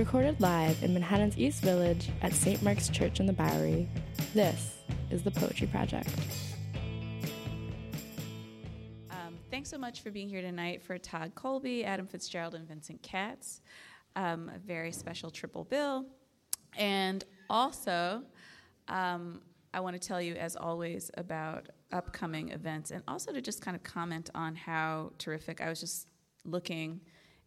Recorded live in Manhattan's East Village at St. Mark's Church in the Bowery, this is the Poetry Project. Um, thanks so much for being here tonight for Todd Colby, Adam Fitzgerald, and Vincent Katz. Um, a very special triple bill. And also, um, I want to tell you, as always, about upcoming events and also to just kind of comment on how terrific. I was just looking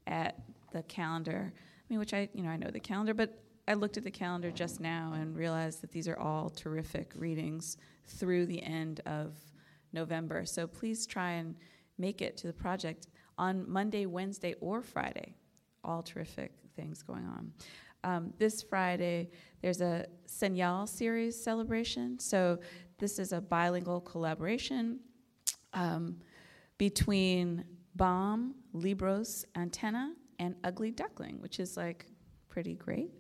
at the calendar. Mean, which I, you know, I know the calendar, but I looked at the calendar just now and realized that these are all terrific readings through the end of November. So please try and make it to the project on Monday, Wednesday, or Friday. All terrific things going on. Um, this Friday, there's a Señal series celebration. So this is a bilingual collaboration um, between BOMB, Libros, Antena, and Ugly Duckling, which is like pretty great.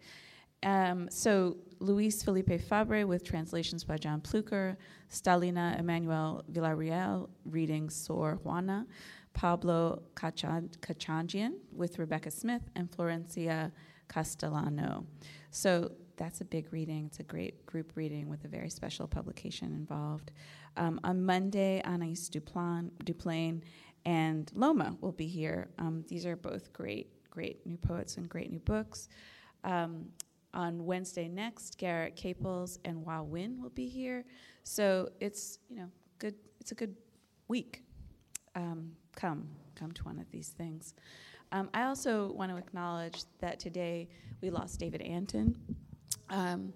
Um, so Luis Felipe Fabre with translations by John Pluecker, Stalina Emmanuel Villarreal reading Sor Juana, Pablo Katchadjian with Rebecca Smith, and Florencia Castellano. So that's a big reading. It's a great group reading with a very special publication involved. Um, on Monday, Anais Duplan, Duplain and Loma will be here. Um, these are both great, great new poets and great new books. Um, on Wednesday next, Garrett Caples and Wa Win will be here. So it's you know good. It's a good week. Um, come, come to one of these things. Um, I also want to acknowledge that today we lost David Antin. Um,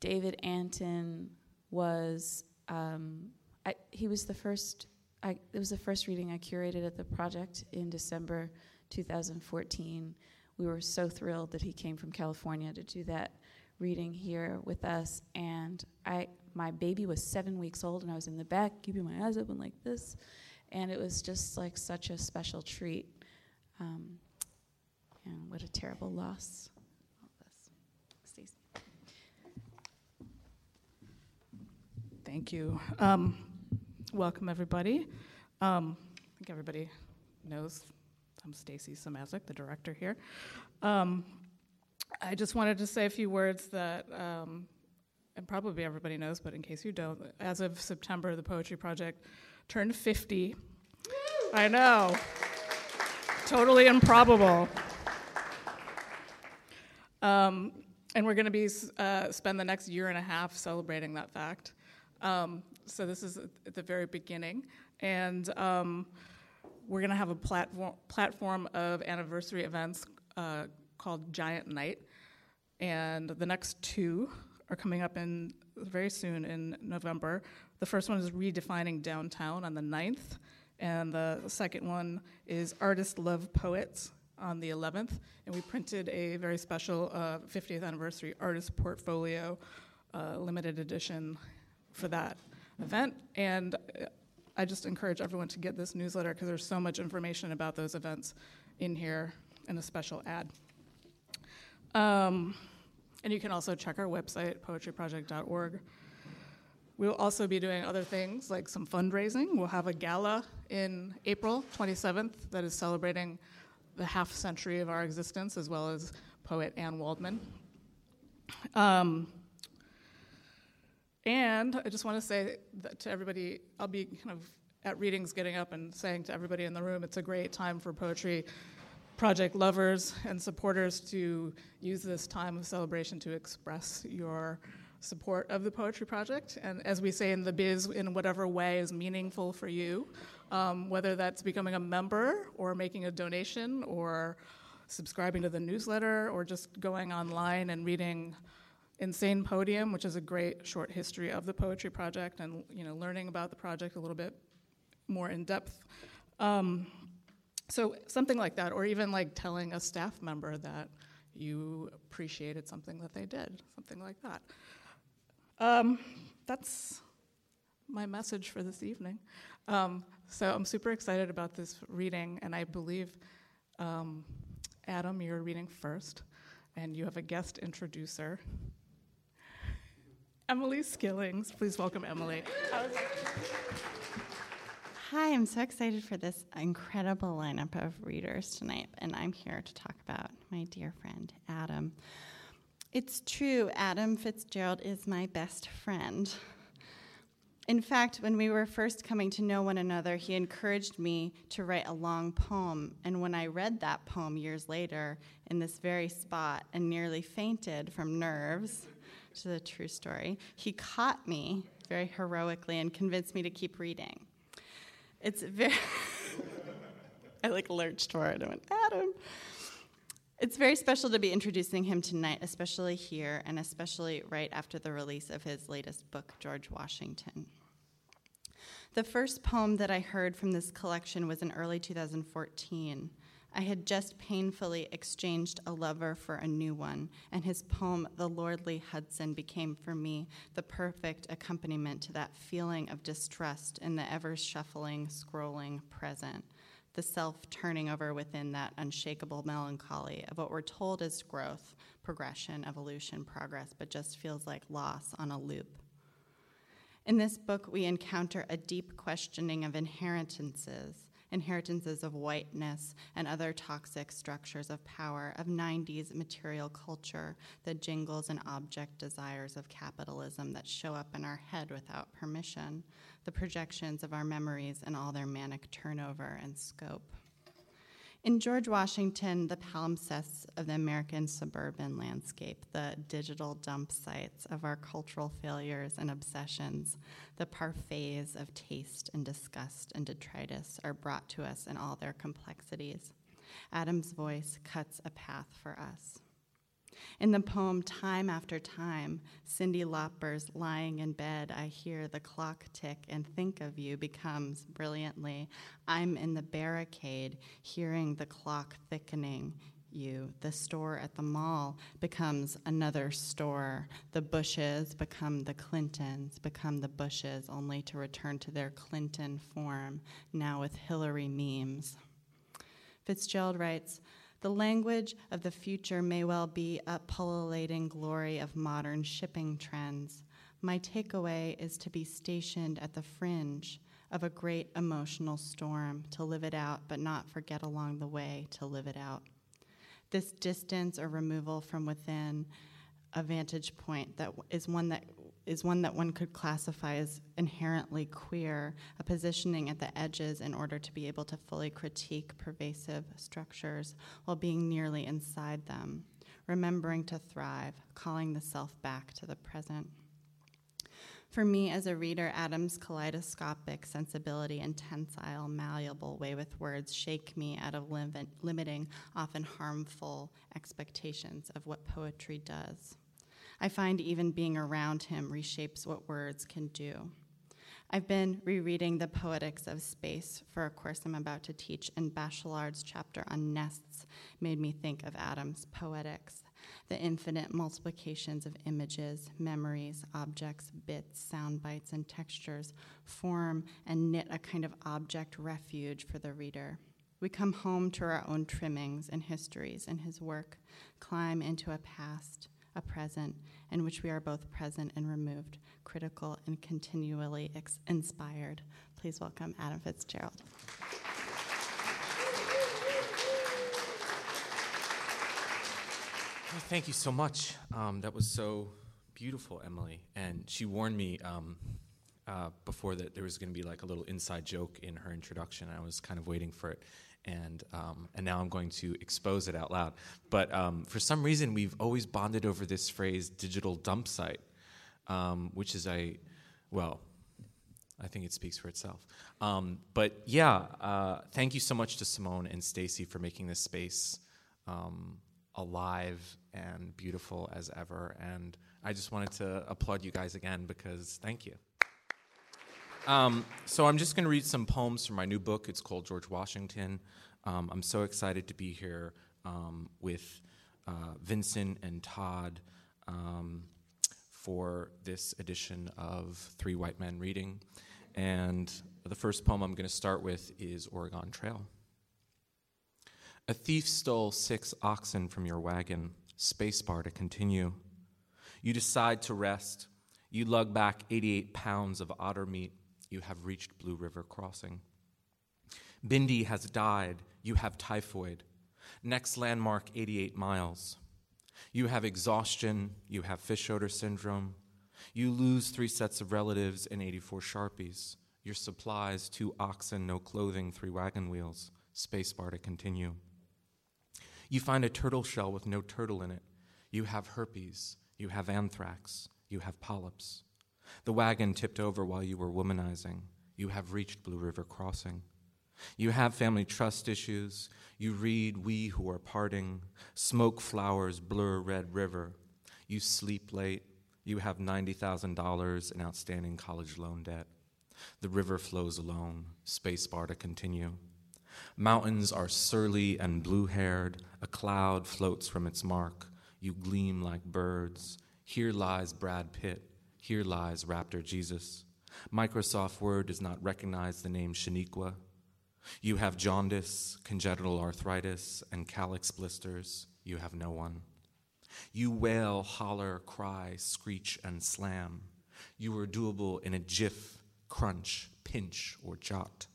David Antin was um, I, he was the first. I, it was the first reading I curated at the project in December 2014. We were so thrilled that he came from California to do that reading here with us. And I, my baby was seven weeks old, and I was in the back keeping my eyes open like this, and it was just like such a special treat. Um, and what a terrible loss. Thank you. Um, welcome, everybody. Um, I think everybody knows I'm Stacy Szymaszek, the director here. Um, I just wanted to say a few words that, um, and probably everybody knows, but in case you don't, as of September, the Poetry Project turned 50. I know. totally improbable. Um, and we're going to be uh, spend the next year and a half celebrating that fact. Um, so this is at the very beginning, and um, we're going to have a platform platform of anniversary events uh, called Giant Night, and the next two are coming up in very soon in November. The first one is redefining downtown on the 9th, and the second one is Artists Love Poets on the 11th. And we printed a very special uh, 50th anniversary artist portfolio, uh, limited edition for that event. And uh, I just encourage everyone to get this newsletter because there's so much information about those events in here in a special ad. Um, and you can also check our website, poetryproject.org. We'll also be doing other things like some fundraising. We'll have a gala in April 27th that is celebrating the half century of our existence, as well as poet Anne Waldman. Um, and I just want to say that to everybody, I'll be kind of at readings getting up and saying to everybody in the room, it's a great time for poetry project lovers and supporters to use this time of celebration to express your support of the poetry project. And as we say in the biz in whatever way is meaningful for you um, whether that's becoming a member or making a donation or subscribing to the newsletter or just going online and reading Insane Podium, which is a great short history of the Poetry Project, and you know, learning about the project a little bit more in depth. Um, so something like that, or even like telling a staff member that you appreciated something that they did, something like that. Um, that's my message for this evening. Um, so I'm super excited about this reading, and I believe, um, Adam, you're reading first, and you have a guest introducer. Emily Skillings. Please welcome Emily. Hi, I'm so excited for this incredible lineup of readers tonight, and I'm here to talk about my dear friend, Adam. It's true, Adam Fitzgerald is my best friend. In fact, when we were first coming to know one another, he encouraged me to write a long poem. And when I read that poem years later in this very spot and nearly fainted from nerves, which is a true story, he caught me very heroically and convinced me to keep reading. It's very. I like lurched forward and went, Adam. It's very special to be introducing him tonight, especially here and especially right after the release of his latest book, George Washington. The first poem that I heard from this collection was in early 2014. I had just painfully exchanged a lover for a new one, and his poem, The Lordly Hudson, became for me the perfect accompaniment to that feeling of distrust in the ever shuffling, scrolling present, the self turning over within that unshakable melancholy of what we're told is growth, progression, evolution, progress, but just feels like loss on a loop. In this book, we encounter a deep questioning of inheritances, inheritances of whiteness and other toxic structures of power, of 90s material culture, the jingles and object desires of capitalism that show up in our head without permission, the projections of our memories and all their manic turnover and scope. In George Washington, the palimpsests of the American suburban landscape, the digital dump sites of our cultural failures and obsessions, the parfaits of taste and disgust and detritus are brought to us in all their complexities. Adam's voice cuts a path for us. In the poem Time After Time, Cyndi Lauper's Lying in Bed, I hear the clock tick and think of you becomes brilliantly, I'm in the barricade, hearing the clock thickening. You. The store at the mall becomes another store. The Bushes become the Clintons, become the Bushes, only to return to their Clinton form, now with Hillary memes. Fitzgerald writes, the language of the future may well be a pullulating glory of modern shipping trends. My takeaway is to be stationed at the fringe of a great emotional storm, to live it out, but not forget along the way to live it out. This distance or removal from within a vantage point that is one that is one that one could classify as inherently queer, a positioning at the edges in order to be able to fully critique pervasive structures while being nearly inside them, remembering to thrive, calling the self back to the present. For me, as a reader, Adam's kaleidoscopic sensibility and tensile, malleable way with words shake me out of lim- limiting, often harmful expectations of what poetry does. I find even being around him reshapes what words can do. I've been rereading The Poetics of Space for a course I'm about to teach, and Bachelard's chapter on nests made me think of Adam's poetics the infinite multiplications of images, memories, objects, bits, sound bites, and textures form and knit a kind of object refuge for the reader. We come home to our own trimmings and histories in his work, climb into a past a present in which we are both present and removed, critical and continually ex- inspired. Please welcome Adam Fitzgerald. thank you so much. Um, that was so beautiful, Emily. And she warned me um, uh, before that there was going to be like a little inside joke in her introduction. I was kind of waiting for it and um, and now I'm going to expose it out loud. But um, for some reason, we've always bonded over this phrase "digital dump site," um, which is a well. I think it speaks for itself. Um, but yeah, uh, thank you so much to Simone and Stacy for making this space um, alive and beautiful as ever. And I just wanted to applaud you guys again because thank you. Um, so I'm just going to read some poems from my new book. It's called George Washington. Um, I'm so excited to be here um, with uh, Vincent and Todd um, for this edition of Three White Men Reading. And the first poem I'm going to start with is Oregon Trail. A thief stole six oxen from your wagon, spacebar to continue. You decide to rest. You lug back 88 pounds of otter meat you have reached Blue River Crossing. Bindi has died. You have typhoid. Next landmark, 88 miles. You have exhaustion. You have fish odor syndrome. You lose three sets of relatives and 84 Sharpies. Your supplies, two oxen, no clothing, three wagon wheels. Spacebar to continue. You find a turtle shell with no turtle in it. You have herpes. You have anthrax. You have polyps. The wagon tipped over while you were womanizing. You have reached Blue River Crossing. You have family trust issues. You read We Who Are Parting. Smoke flowers blur Red River. You sleep late. You have $90,000 in outstanding college loan debt. The river flows alone. Spacebar to continue. Mountains are surly and blue haired. A cloud floats from its mark. You gleam like birds. Here lies Brad Pitt. Here lies Raptor Jesus. Microsoft Word does not recognize the name Shaniqua. You have jaundice, congenital arthritis, and calyx blisters. You have no one. You wail, holler, cry, screech, and slam. You are doable in a jiff, crunch, pinch, or jot.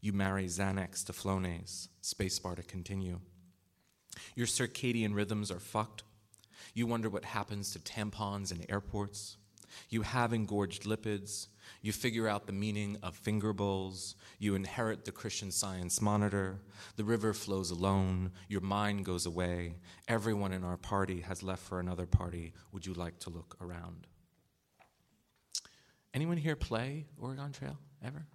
You marry Xanax to Flonase, spacebar to continue. Your circadian rhythms are fucked. You wonder what happens to tampons in airports. You have engorged lipids. You figure out the meaning of finger bowls. You inherit the Christian science monitor. The river flows alone. Your mind goes away. Everyone in our party has left for another party. Would you like to look around? Anyone here play Oregon Trail ever?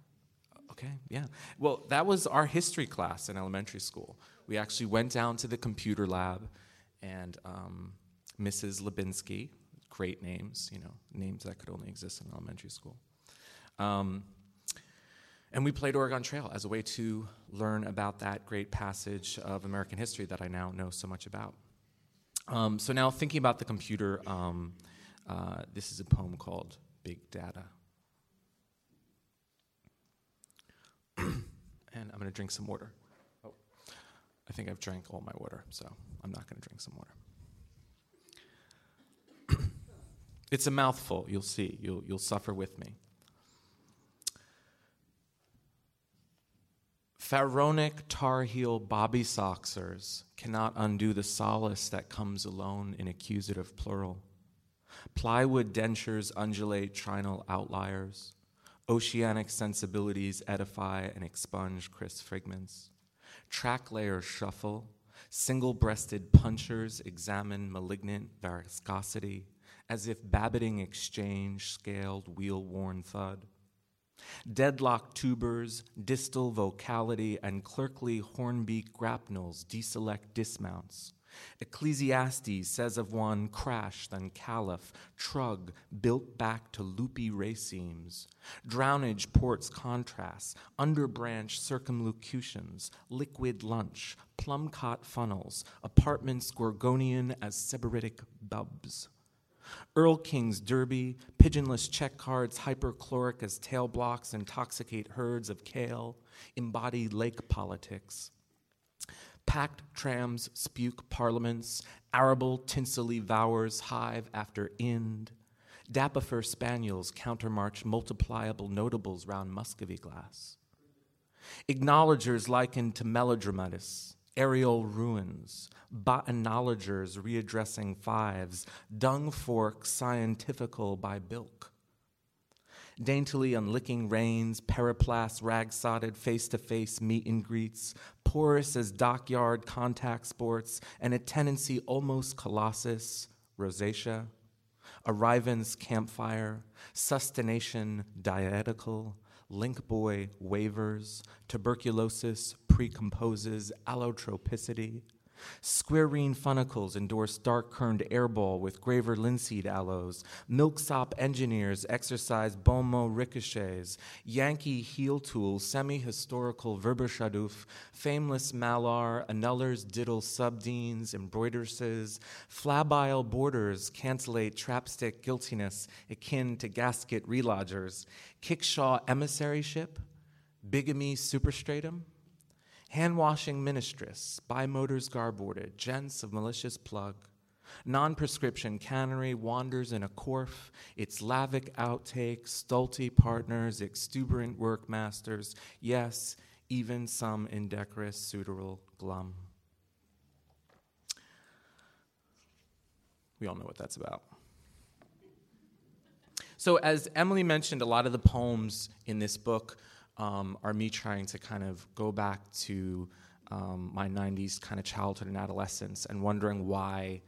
Okay, yeah. Well, that was our history class in elementary school. We actually went down to the computer lab, and um, Mrs. Lebinsky, great names, you know, names that could only exist in elementary school. Um, and we played Oregon Trail as a way to learn about that great passage of American history that I now know so much about. Um, so now, thinking about the computer, um, uh, this is a poem called Big Data. and I'm going to drink some water. Oh, I think I've drank all my water, so I'm not going to drink some water. It's a mouthful, you'll see. You'll, you'll suffer with me. Pharaonic tar heel bobby soxers cannot undo the solace that comes alone in accusative plural. Plywood dentures undulate trinal outliers. Oceanic sensibilities edify and expunge crisp fragments. Track layers shuffle. Single breasted punchers examine malignant viscosity as if babbiting exchange scaled wheel worn thud. Deadlock tubers, distal vocality, and clerkly hornbeak grapnels deselect dismounts. Ecclesiastes says of one crash, then caliph, trug, built back to loopy racemes. Drownage ports contrasts, underbranch circumlocutions, liquid lunch, plum cot funnels, apartments Gorgonian as sybaritic bubs. Earl King's Derby, pigeonless check cards, hyperchloric as tail blocks intoxicate herds of kale, embody lake politics. Packed trams spuke parliaments, arable tinsely vowers hive after ind. Dapifer spaniels countermarch multipliable notables round Muscovy glass. Acknowledgers likened to melodramatists, aerial ruins, botanologers readdressing fives, dung forks scientifical by bilk. Daintily unlicking reins, periplast rag sodded face to face meet and greets, porous as dockyard contact sports, and a tendency almost colossus, rosacea, a Riven's campfire, sustenation dietical, link boy waivers, tuberculosis precomposes allotropicity, Squarine funicles endorse dark kerned airball with graver linseed aloes. Milksop engineers exercise bon mot ricochets. Yankee heel tool, semi historical Verberschaduf, fameless malar, annullers diddle subdeans, embroiderses. Flabile borders cancellate trapstick guiltiness akin to gasket relodgers. Kickshaw emissaryship, bigamy superstratum. Hand washing ministress, bimotors garboarded, gents of malicious plug. Non prescription cannery wanders in a corf, its lavic outtakes, stulty partners, exuberant workmasters. Yes, even some indecorous, suitable glum. We all know what that's about. So, as Emily mentioned, a lot of the poems in this book um, are me trying to kind of go back to um, my 90s kind of childhood and adolescence and wondering why,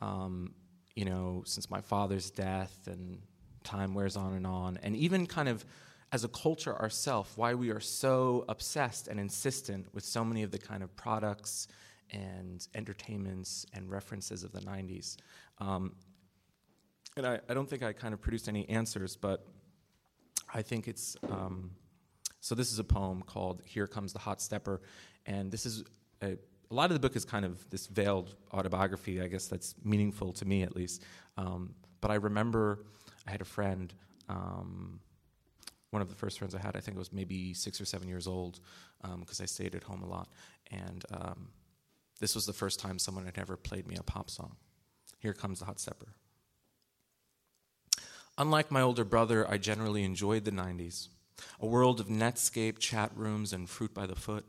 um, you know, since my father's death and time wears on and on, and even kind of as a culture ourselves, why we are so obsessed and insistent with so many of the kind of products and entertainments and references of the 90s. Um, and I, I, don't think I kind of produced any answers, but I think it's. Um, so, this is a poem called Here Comes the Hot Stepper, and this is a, a, lot of the book is kind of this veiled autobiography, I guess that's meaningful to me at least. Um, but I remember I had a friend. Um, one of the first friends I had, I think, it was maybe six or seven years old, because um, I stayed at home a lot. And um, this was the first time someone had ever played me a pop song. Here comes the hot stepper. Unlike my older brother, I generally enjoyed the 90s, a world of Netscape chat rooms and fruit by the foot.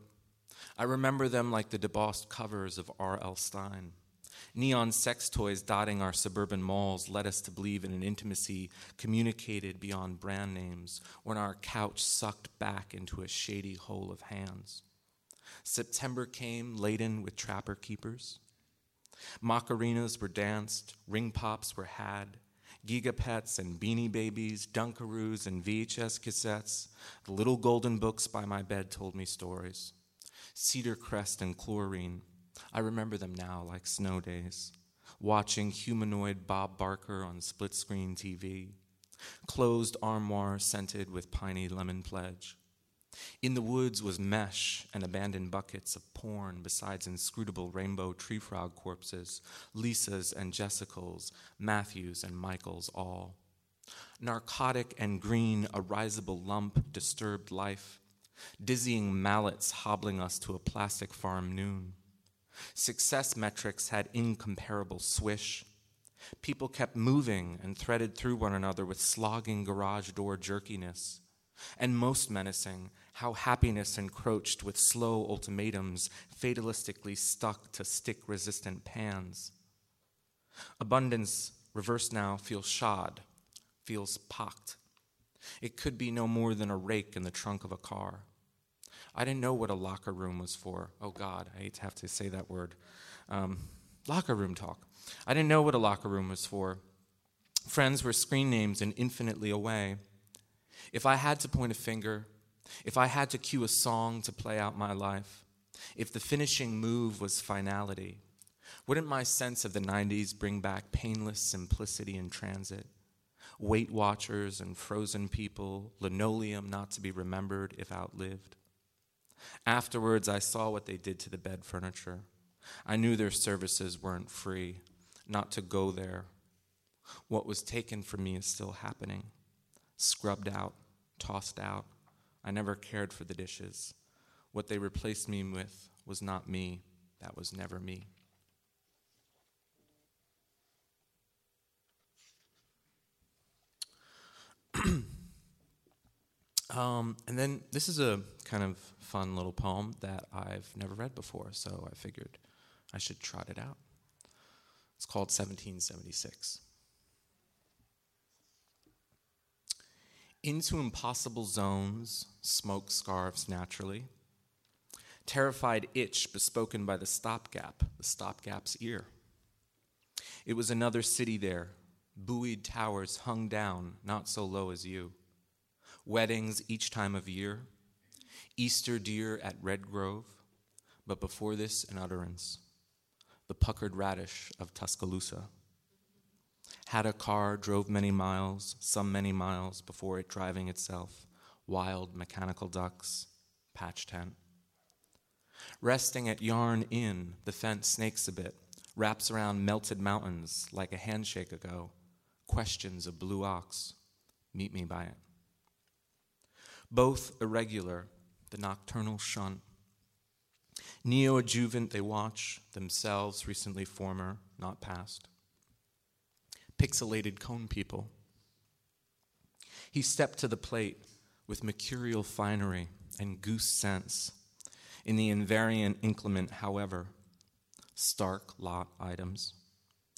I remember them like the debossed covers of R.L. Stine. Neon sex toys dotting our suburban malls led us to believe in an intimacy communicated beyond brand names when our couch sucked back into a shady hole of hands. September came laden with trapper keepers. Macarenas were danced, ring pops were had, gigapets and beanie babies, dunkaroos and VHS cassettes. The little golden books by my bed told me stories. Cedar crest and chlorine. I remember them now like snow days. Watching humanoid Bob Barker on split screen TV. Closed armoire scented with piney lemon pledge. In the woods was mesh and abandoned buckets of porn, besides inscrutable rainbow tree frog corpses, Lisas and Jessicals, Matthews and Michaels all. Narcotic and green, a risible lump disturbed life, dizzying mallets hobbling us to a plastic farm noon. Success metrics had incomparable swish. People kept moving and threaded through one another with slogging garage door jerkiness. And most menacing, how happiness encroached with slow ultimatums fatalistically stuck to stick resistant pans. Abundance, reversed now, feels shod, feels pocked. It could be no more than a rake in the trunk of a car. I didn't know what a locker room was for. Oh God, I hate to have to say that word. Um, locker room talk. I didn't know what a locker room was for. Friends were screen names and infinitely away. If I had to point a finger, if I had to cue a song to play out my life, if the finishing move was finality, wouldn't my sense of the 90s bring back painless simplicity in transit? Weight Watchers and frozen people, linoleum not to be remembered if outlived. Afterwards, I saw what they did to the bed furniture. I knew their services weren't free, not to go there. What was taken from me is still happening scrubbed out, tossed out. I never cared for the dishes. What they replaced me with was not me, that was never me. um, and then this is a kind of fun little poem that I've never read before, so I figured I should trot it out. It's called 1776. Into impossible zones, smoke scarves naturally. Terrified itch bespoken by the stopgap, the stopgap's ear. It was another city there, buoyed towers hung down, not so low as you. Weddings each time of year, Easter deer at Red Grove, but before this, an utterance the puckered radish of Tuscaloosa had a car, drove many miles, some many miles before it driving itself, wild mechanical ducks, patch tent. Resting at Yarn Inn, the fence snakes a bit, wraps around melted mountains like a handshake ago, questions of blue ox, meet me by it. Both irregular, the nocturnal shunt. Neo adjuvant they watch, themselves recently former, not past pixelated cone people. He stepped to the plate with mercurial finery and goose sense. In the invariant inclement, however, stark lot items.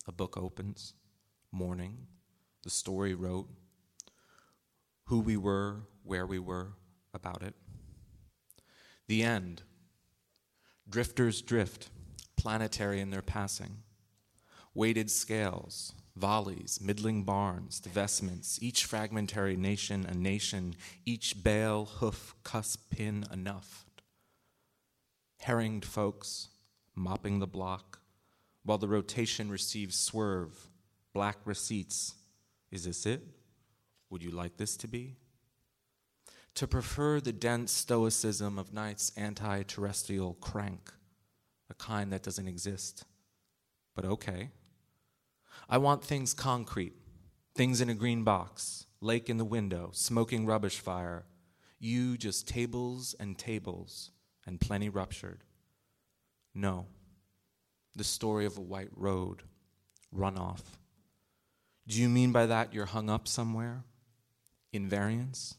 A book opens, morning, the story wrote, who we were, where we were, about it. The end. Drifters drift, planetary in their passing. Weighted scales, volleys, middling barns, divestments, each fragmentary nation a nation, each bale, hoof, cusp, pin enough. Herringed folks, mopping the block, while the rotation receives swerve, black receipts. Is this it? Would you like this to be? To prefer the dense stoicism of night's anti terrestrial crank, a kind that doesn't exist. But okay. I want things concrete, things in a green box, lake in the window, smoking rubbish fire. You just tables and tables, and plenty ruptured. No. The story of a white road, runoff. Do you mean by that you're hung up somewhere? Invariance?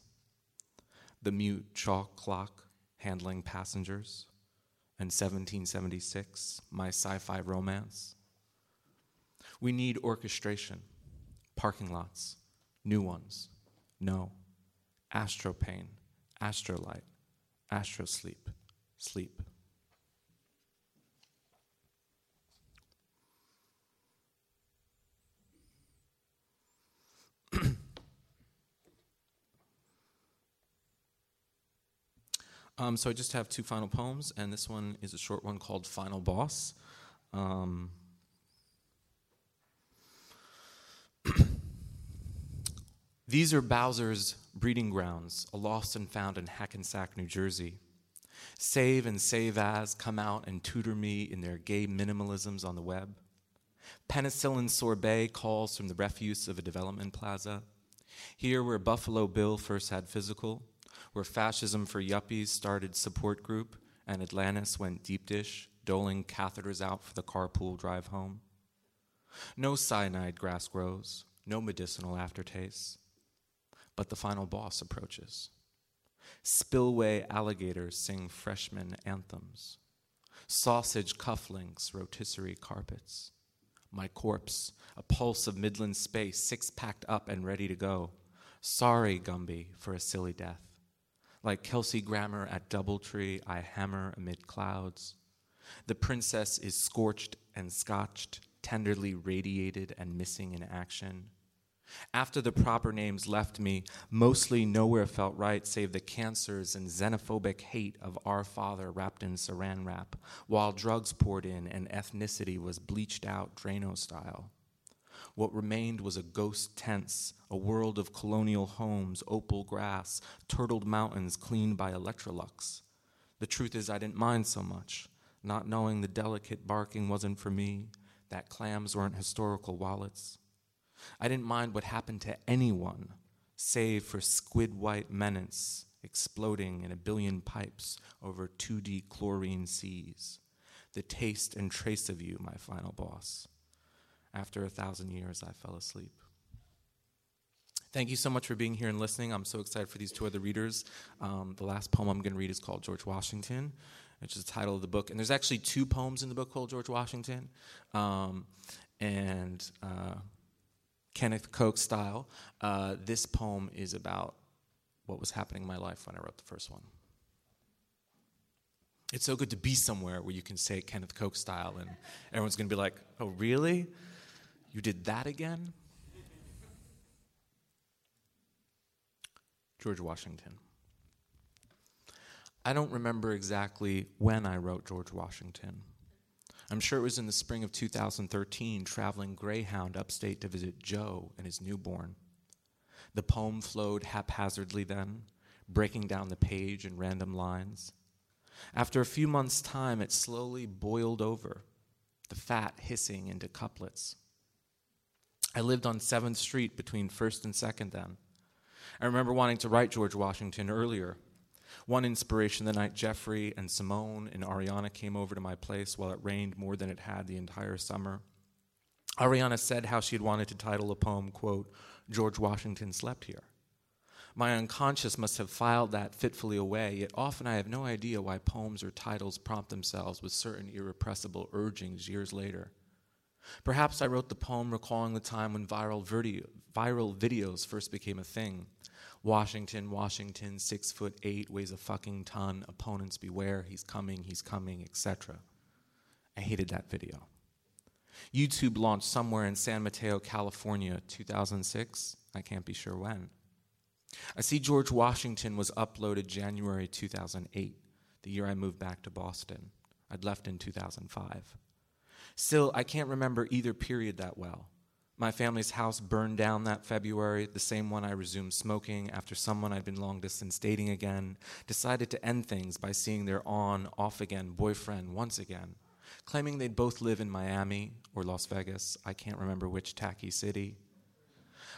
The mute chalk clock handling passengers? And 1776, my sci fi romance? We need orchestration, parking lots, new ones. No. Astropane, astrolight, astrosleep, sleep. um, so I just have two final poems, and this one is a short one called Final Boss. Um, These are Bowser's breeding grounds, a lost and found in Hackensack, New Jersey. Save and save as come out and tutor me in their gay minimalisms on the web. Penicillin sorbet calls from the refuse of a development plaza. Here, where Buffalo Bill first had physical, where fascism for yuppies started support group, and Atlantis went deep dish, doling catheters out for the carpool drive home. No cyanide grass grows, no medicinal aftertaste. But the final boss approaches. Spillway alligators sing freshman anthems. Sausage cufflinks, rotisserie carpets. My corpse, a pulse of midland space, six packed up and ready to go. Sorry, Gumby, for a silly death. Like Kelsey Grammer at Doubletree, I hammer amid clouds. The princess is scorched and scotched, tenderly radiated and missing in action. After the proper names left me, mostly nowhere felt right save the cancers and xenophobic hate of our father wrapped in saran wrap, while drugs poured in and ethnicity was bleached out Drano style. What remained was a ghost tense, a world of colonial homes, opal grass, turtled mountains cleaned by Electrolux. The truth is, I didn't mind so much, not knowing the delicate barking wasn't for me, that clams weren't historical wallets. I didn't mind what happened to anyone, save for squid white menace exploding in a billion pipes over 2D chlorine seas. The taste and trace of you, my final boss. After a thousand years, I fell asleep. Thank you so much for being here and listening. I'm so excited for these two other readers. Um, the last poem I'm going to read is called George Washington, which is the title of the book. And there's actually two poems in the book called George Washington. Um, and uh, Kenneth Koch style, uh, this poem is about what was happening in my life when I wrote the first one. It's so good to be somewhere where you can say Kenneth Koch style, and everyone's going to be like, oh, really? You did that again? George Washington. I don't remember exactly when I wrote George Washington. I'm sure it was in the spring of 2013, traveling Greyhound upstate to visit Joe and his newborn. The poem flowed haphazardly then, breaking down the page in random lines. After a few months' time, it slowly boiled over, the fat hissing into couplets. I lived on 7th Street between 1st and 2nd then. I remember wanting to write George Washington earlier, one inspiration the night Jeffrey and Simone and Ariana came over to my place while it rained more than it had the entire summer. Ariana said how she had wanted to title a poem, quote, George Washington slept here. My unconscious must have filed that fitfully away, yet often I have no idea why poems or titles prompt themselves with certain irrepressible urgings years later. Perhaps I wrote the poem recalling the time when viral, viral videos first became a thing. Washington, Washington, six foot eight, weighs a fucking ton, opponents beware, he's coming, he's coming, etc. I hated that video. YouTube launched somewhere in San Mateo, California, 2006. I can't be sure when. I see George Washington was uploaded January 2008, the year I moved back to Boston. I'd left in 2005. Still, I can't remember either period that well. My family's house burned down that February, the same one I resumed smoking after someone I'd been long distance dating again decided to end things by seeing their on, off again boyfriend once again, claiming they'd both live in Miami or Las Vegas, I can't remember which tacky city.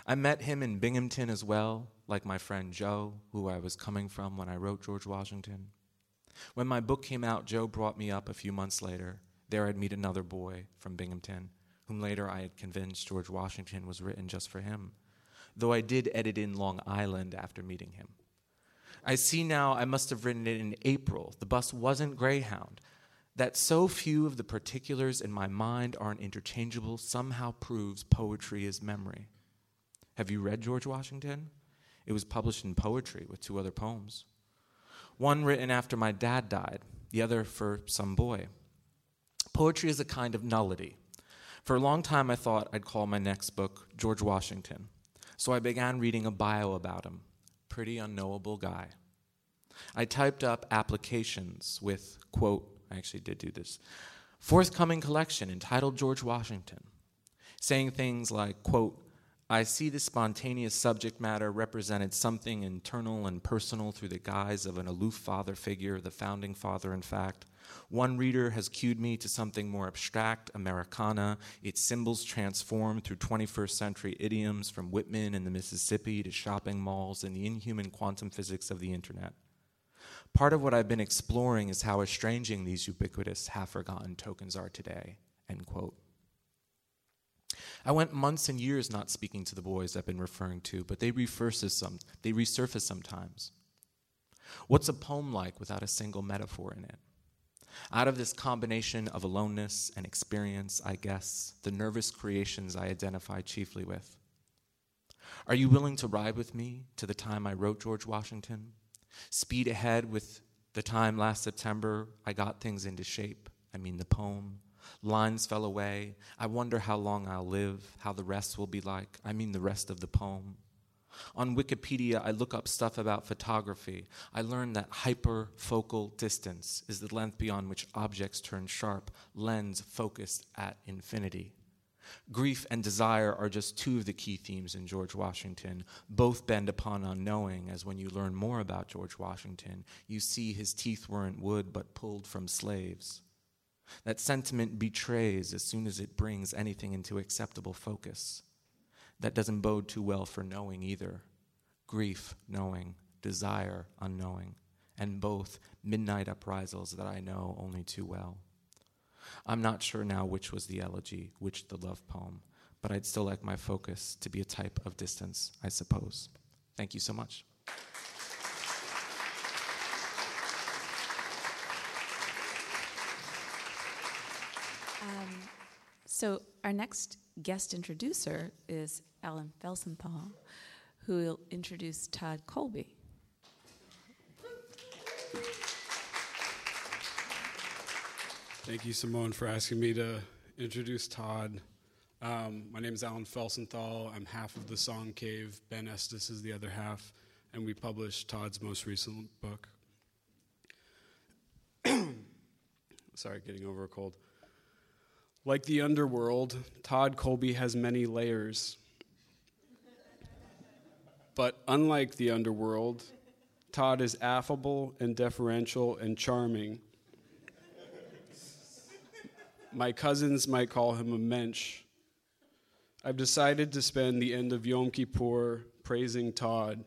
I met him in Binghamton as well, like my friend Joe, who I was coming from when I wrote George Washington. When my book came out, Joe brought me up a few months later. There I'd meet another boy from Binghamton, whom later I had convinced George Washington was written just for him, though I did edit in Long Island after meeting him. I see now I must have written it in April. The bus wasn't Greyhound. That so few of the particulars in my mind aren't interchangeable somehow proves poetry is memory. Have you read George Washington? It was published in poetry with two other poems. One written after my dad died, the other for some boy. Poetry is a kind of nullity. For a long time, I thought I'd call my next book George Washington. So I began reading a bio about him. Pretty unknowable guy. I typed up applications with, quote, I actually did do this, forthcoming collection entitled George Washington, saying things like, quote, I see the spontaneous subject matter represented something internal and personal through the guise of an aloof father figure, the founding father, in fact, one reader has cued me to something more abstract, Americana, its symbols transformed through 21st century idioms from Whitman and the Mississippi to shopping malls and the inhuman quantum physics of the internet. Part of what I've been exploring is how estranging these ubiquitous, half forgotten tokens are today. End quote. I went months and years not speaking to the boys I've been referring to, but they some they resurface sometimes. What's a poem like without a single metaphor in it? Out of this combination of aloneness and experience, I guess, the nervous creations I identify chiefly with. Are you willing to ride with me to the time I wrote George Washington? Speed ahead with the time last September I got things into shape. I mean, the poem. Lines fell away. I wonder how long I'll live, how the rest will be like. I mean, the rest of the poem. On Wikipedia, I look up stuff about photography. I learn that hyperfocal distance is the length beyond which objects turn sharp, lens focused at infinity. Grief and desire are just two of the key themes in George Washington. Both bend upon unknowing, as when you learn more about George Washington, you see his teeth weren't wood but pulled from slaves. That sentiment betrays as soon as it brings anything into acceptable focus that doesn't bode too well for knowing either. Grief, knowing, desire, unknowing, and both midnight uprisals that I know only too well. I'm not sure now which was the elegy, which the love poem, but I'd still like my focus to be a type of distance, I suppose. Thank you so much. Um, so, our next guest introducer is Alan Felsenthal, who will introduce Todd Colby. Thank you, Simone, for asking me to introduce Todd. Um, my name is Alan Felsenthal. I'm half of the Song Cave. Ben Estes is the other half, and we published Todd's most recent book. Sorry, getting over a cold. Like the underworld, Todd Colby has many layers. But unlike the underworld, Todd is affable and deferential and charming. My cousins might call him a mensch. I've decided to spend the end of Yom Kippur praising Todd.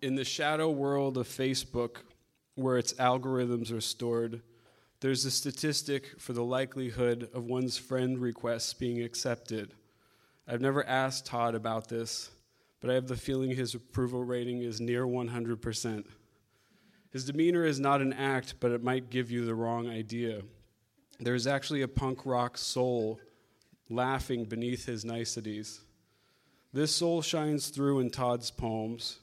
In the shadow world of Facebook, where its algorithms are stored, there's a statistic for the likelihood of one's friend requests being accepted. I've never asked Todd about this, but I have the feeling his approval rating is near 100%. His demeanor is not an act, but it might give you the wrong idea. There is actually a punk rock soul laughing beneath his niceties. This soul shines through in Todd's poems,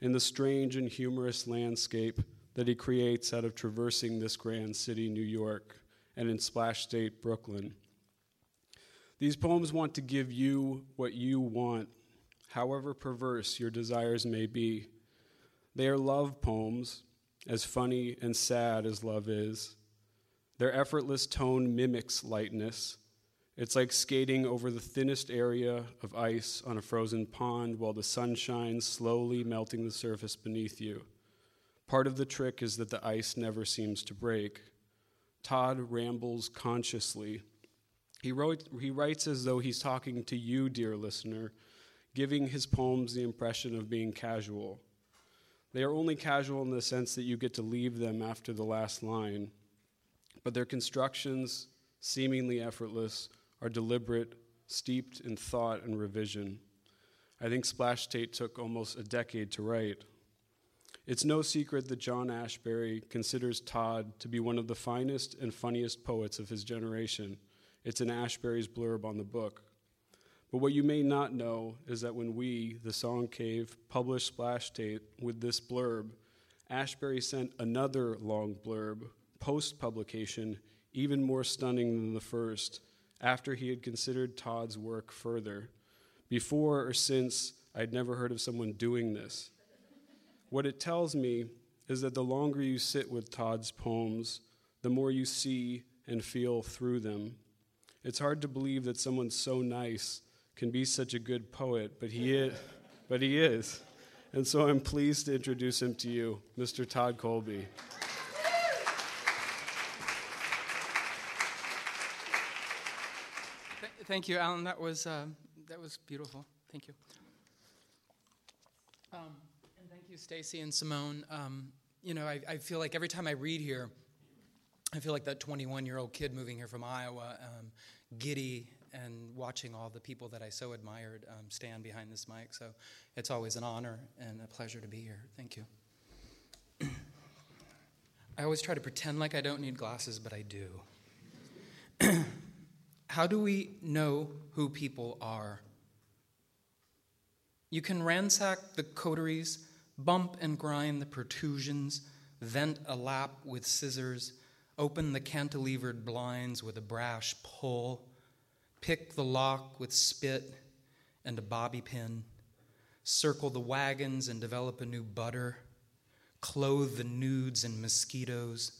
in the strange and humorous landscape that he creates out of traversing this grand city, New York, and in Splash State, Brooklyn. These poems want to give you what you want, however perverse your desires may be. They are love poems, as funny and sad as love is. Their effortless tone mimics lightness. It's like skating over the thinnest area of ice on a frozen pond while the sun shines, slowly melting the surface beneath you. Part of the trick is that the ice never seems to break. Todd rambles consciously. He, wrote, he writes as though he's talking to you, dear listener, giving his poems the impression of being casual. They are only casual in the sense that you get to leave them after the last line, but their constructions, seemingly effortless, are deliberate, steeped in thought and revision. I think Splash State took almost a decade to write. It's no secret that John Ashbery considers Todd to be one of the finest and funniest poets of his generation. It's in Ashbery's blurb on the book. But what you may not know is that when we, the Song Cave, published Splash State with this blurb, Ashbery sent another long blurb, post publication, even more stunning than the first, after he had considered Todd's work further. Before or since, I'd never heard of someone doing this. What it tells me is that the longer you sit with Todd's poems, the more you see and feel through them. It's hard to believe that someone so nice can be such a good poet, but he is. But he is. And so I'm pleased to introduce him to you, Mr. Todd Colby. Thank you, Alan. That was, uh, that was beautiful. Thank you. Um, you, Stacy and Simone. Um, you know, I, I, feel like every time I read here, I feel like that 21 year old kid moving here from Iowa, um, giddy and watching all the people that I so admired um, stand behind this mic. So it's always an honor and a pleasure to be here. Thank you. I always try to pretend like I don't need glasses, but I do. How do we know who people are? You can ransack the coteries bump and grind the protrusions, vent a lap with scissors, open the cantilevered blinds with a brash pull, pick the lock with spit and a bobby pin, circle the wagons and develop a new butter, clothe the nudes and mosquitoes,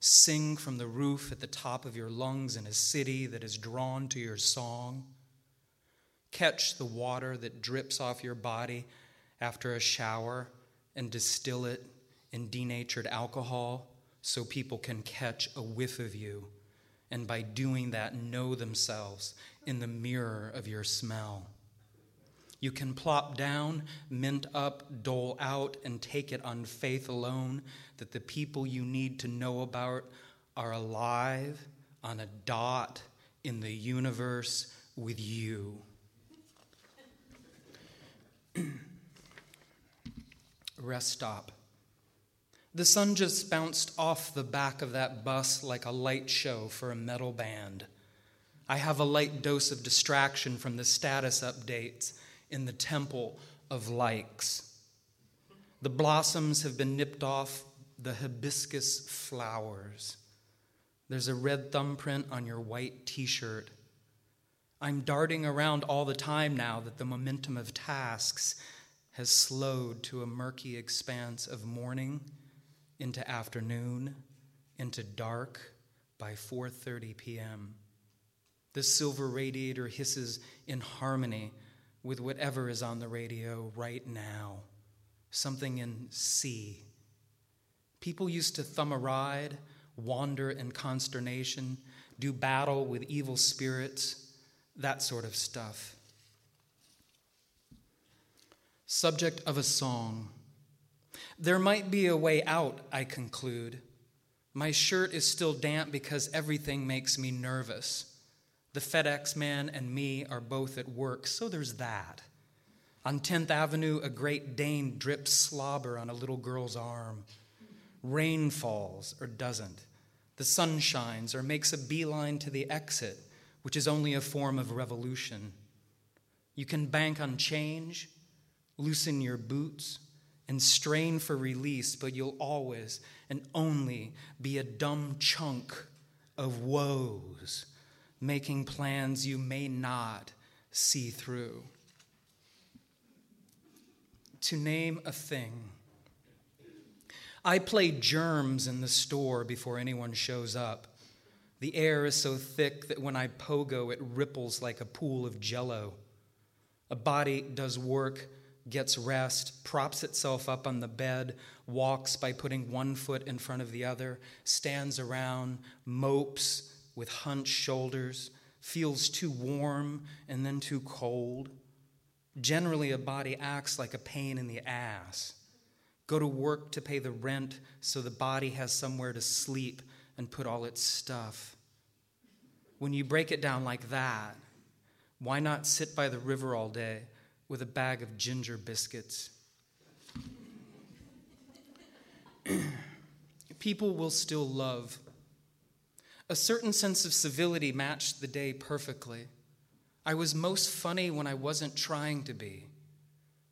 sing from the roof at the top of your lungs in a city that is drawn to your song, catch the water that drips off your body after a shower and distill it in denatured alcohol so people can catch a whiff of you, and by doing that, know themselves in the mirror of your smell. You can plop down, mint up, dole out, and take it on faith alone that the people you need to know about are alive on a dot in the universe with you. rest stop. The sun just bounced off the back of that bus like a light show for a metal band. I have a light dose of distraction from the status updates in the temple of likes. The blossoms have been nipped off the hibiscus flowers. There's a red thumbprint on your white t shirt. I'm darting around all the time now that the momentum of tasks has slowed to a murky expanse of morning into afternoon into dark by 4:30 p.m. The silver radiator hisses in harmony with whatever is on the radio right now. Something in C. People used to thumb a ride, wander in consternation, do battle with evil spirits, that sort of stuff. Subject of a song. There might be a way out, I conclude. My shirt is still damp because everything makes me nervous. The FedEx man and me are both at work, so there's that. On 10th Avenue, a Great Dane drips slobber on a little girl's arm. Rain falls or doesn't. The sun shines or makes a beeline to the exit, which is only a form of revolution. You can bank on change, loosen your boots, and strain for release, but you'll always and only be a dumb chunk of woes, making plans you may not see through. To name a thing, I play germs in the store before anyone shows up. The air is so thick that when I pogo, it ripples like a pool of jello. A body does work gets rest, props itself up on the bed, walks by putting one foot in front of the other, stands around, mopes with hunched shoulders, feels too warm and then too cold. Generally, a body acts like a pain in the ass. Go to work to pay the rent so the body has somewhere to sleep and put all its stuff. When you break it down like that, why not sit by the river all day? With a bag of ginger biscuits. People will still love. A certain sense of civility matched the day perfectly. I was most funny when I wasn't trying to be.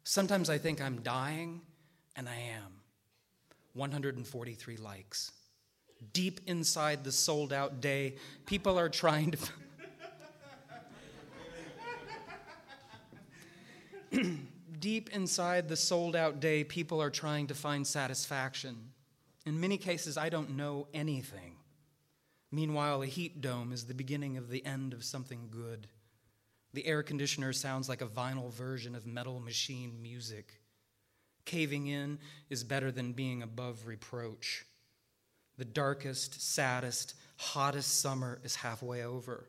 Sometimes I think I'm dying, and I am. 143 likes. Deep inside the sold out day, people are trying to. deep inside the sold out day, people are trying to find satisfaction. In many cases, I don't know anything. Meanwhile, a heat dome is the beginning of the end of something good. The air conditioner sounds like a vinyl version of metal machine music. Caving in is better than being above reproach. The darkest, saddest, hottest summer is halfway over.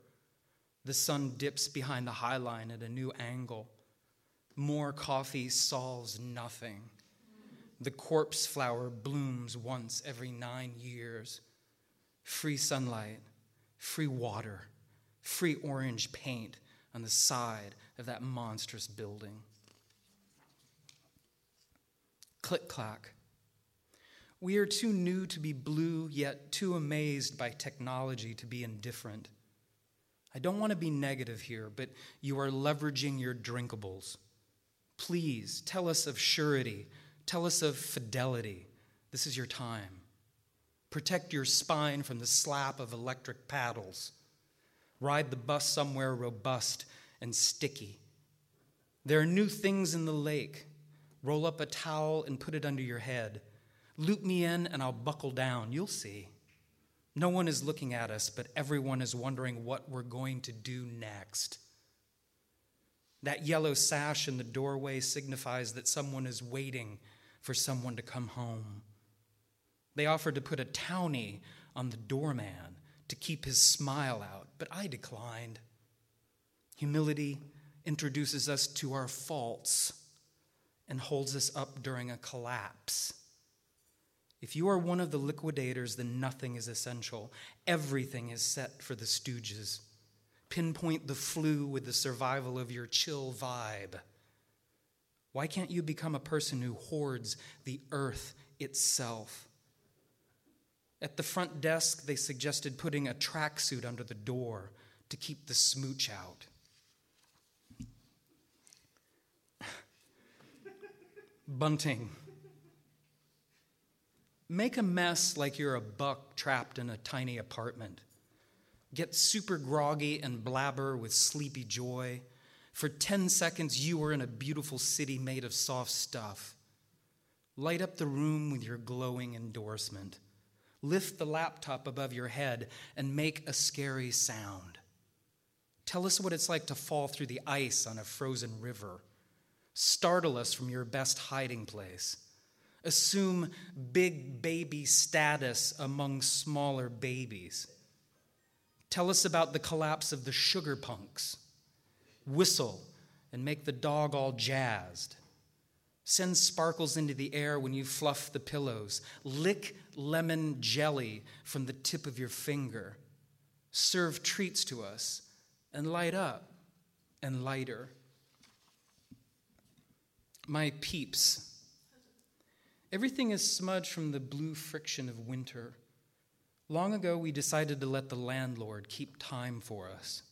The sun dips behind the high line at a new angle. More coffee solves nothing. The corpse flower blooms once every nine years. Free sunlight, free water, free orange paint on the side of that monstrous building. Click clack. We are too new to be blue, yet too amazed by technology to be indifferent. I don't want to be negative here, but you are leveraging your drinkables. Please tell us of surety. Tell us of fidelity. This is your time. Protect your spine from the slap of electric paddles. Ride the bus somewhere robust and sticky. There are new things in the lake. Roll up a towel and put it under your head. Loop me in and I'll buckle down. You'll see. No one is looking at us, but everyone is wondering what we're going to do next. That yellow sash in the doorway signifies that someone is waiting for someone to come home. They offered to put a townie on the doorman to keep his smile out, but I declined. Humility introduces us to our faults and holds us up during a collapse. If you are one of the liquidators, then nothing is essential. Everything is set for the stooges pinpoint the flu with the survival of your chill vibe? Why can't you become a person who hoards the earth itself? At the front desk, they suggested putting a tracksuit under the door to keep the smooch out. Bunting. Make a mess like you're a buck trapped in a tiny apartment get super groggy and blabber with sleepy joy. For 10 seconds, you are in a beautiful city made of soft stuff. Light up the room with your glowing endorsement. Lift the laptop above your head and make a scary sound. Tell us what it's like to fall through the ice on a frozen river. Startle us from your best hiding place. Assume big baby status among smaller babies. Tell us about the collapse of the sugar punks. Whistle and make the dog all jazzed. Send sparkles into the air when you fluff the pillows. Lick lemon jelly from the tip of your finger. Serve treats to us and light up and lighter. My peeps. Everything is smudged from the blue friction of winter. Long ago, we decided to let the landlord keep time for us.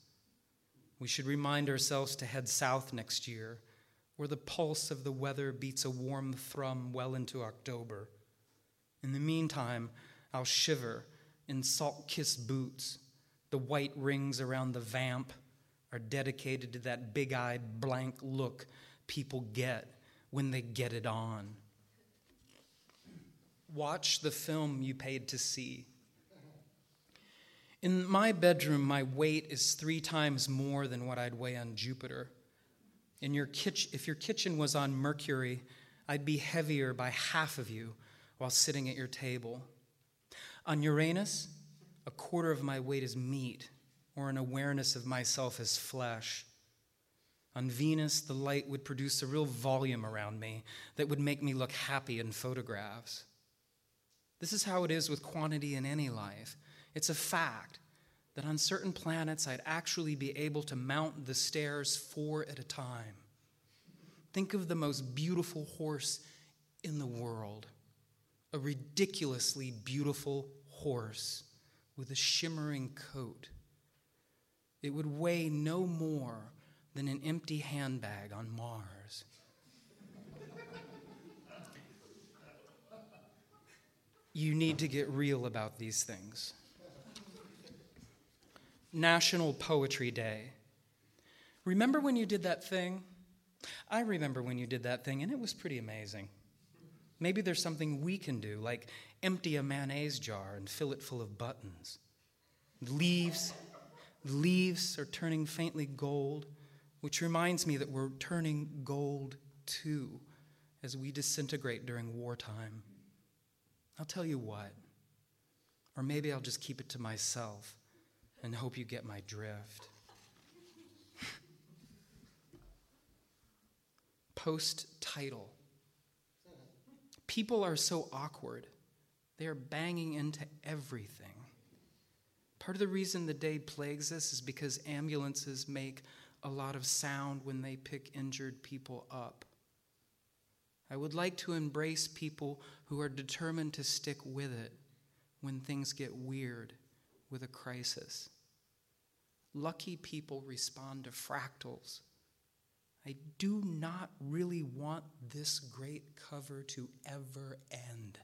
We should remind ourselves to head south next year, where the pulse of the weather beats a warm thrum well into October. In the meantime, I'll shiver in salt kissed boots. The white rings around the vamp are dedicated to that big eyed blank look people get when they get it on. Watch the film you paid to see. In my bedroom, my weight is three times more than what I'd weigh on Jupiter. In your kitchen, if your kitchen was on Mercury, I'd be heavier by half of you while sitting at your table. On Uranus, a quarter of my weight is meat or an awareness of myself as flesh. On Venus, the light would produce a real volume around me that would make me look happy in photographs. This is how it is with quantity in any life. It's a fact that on certain planets I'd actually be able to mount the stairs four at a time. Think of the most beautiful horse in the world a ridiculously beautiful horse with a shimmering coat. It would weigh no more than an empty handbag on Mars. you need to get real about these things. National Poetry Day. Remember when you did that thing? I remember when you did that thing, and it was pretty amazing. Maybe there's something we can do, like empty a mayonnaise jar and fill it full of buttons. Leaves, leaves are turning faintly gold, which reminds me that we're turning gold too as we disintegrate during wartime. I'll tell you what, or maybe I'll just keep it to myself and hope you get my drift. Post title. People are so awkward. They are banging into everything. Part of the reason the day plagues us is because ambulances make a lot of sound when they pick injured people up. I would like to embrace people who are determined to stick with it when things get weird with a crisis. Lucky people respond to fractals. I do not really want this great cover to ever end,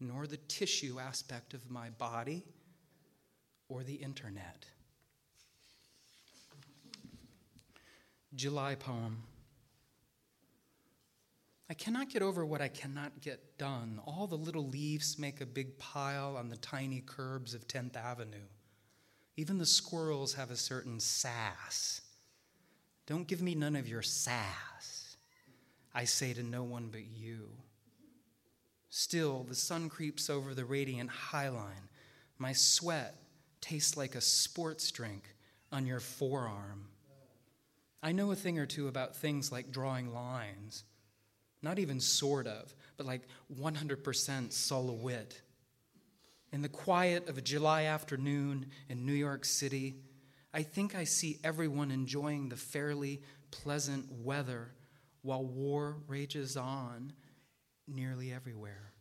nor the tissue aspect of my body or the internet. July poem. I cannot get over what I cannot get done. All the little leaves make a big pile on the tiny curbs of 10th Avenue. Even the squirrels have a certain sass. Don't give me none of your sass. I say to no one but you. Still, the sun creeps over the radiant highline. My sweat tastes like a sports drink on your forearm. I know a thing or two about things like drawing lines. Not even sort of, but like 100% solo wit. In the quiet of a July afternoon in New York City, I think I see everyone enjoying the fairly pleasant weather while war rages on nearly everywhere.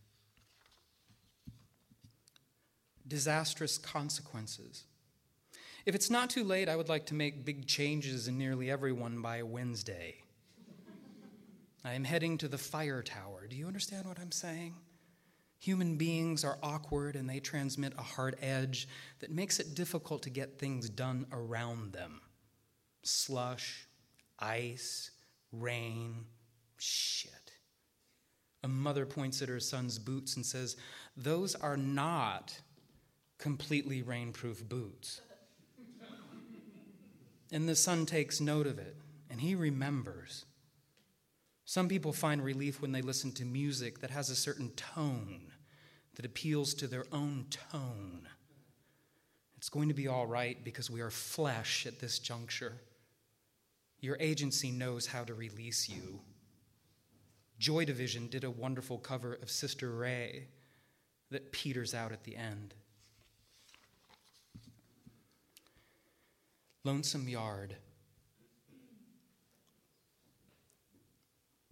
Disastrous consequences. If it's not too late, I would like to make big changes in nearly everyone by Wednesday. I am heading to the fire tower. Do you understand what I'm saying? Human beings are awkward and they transmit a hard edge that makes it difficult to get things done around them. Slush, ice, rain, shit. A mother points at her son's boots and says, Those are not completely rainproof boots. and the son takes note of it and he remembers. Some people find relief when they listen to music that has a certain tone that appeals to their own tone. It's going to be all right because we are flesh at this juncture. Your agency knows how to release you. Joy Division did a wonderful cover of Sister Ray that peters out at the end. Lonesome Yard.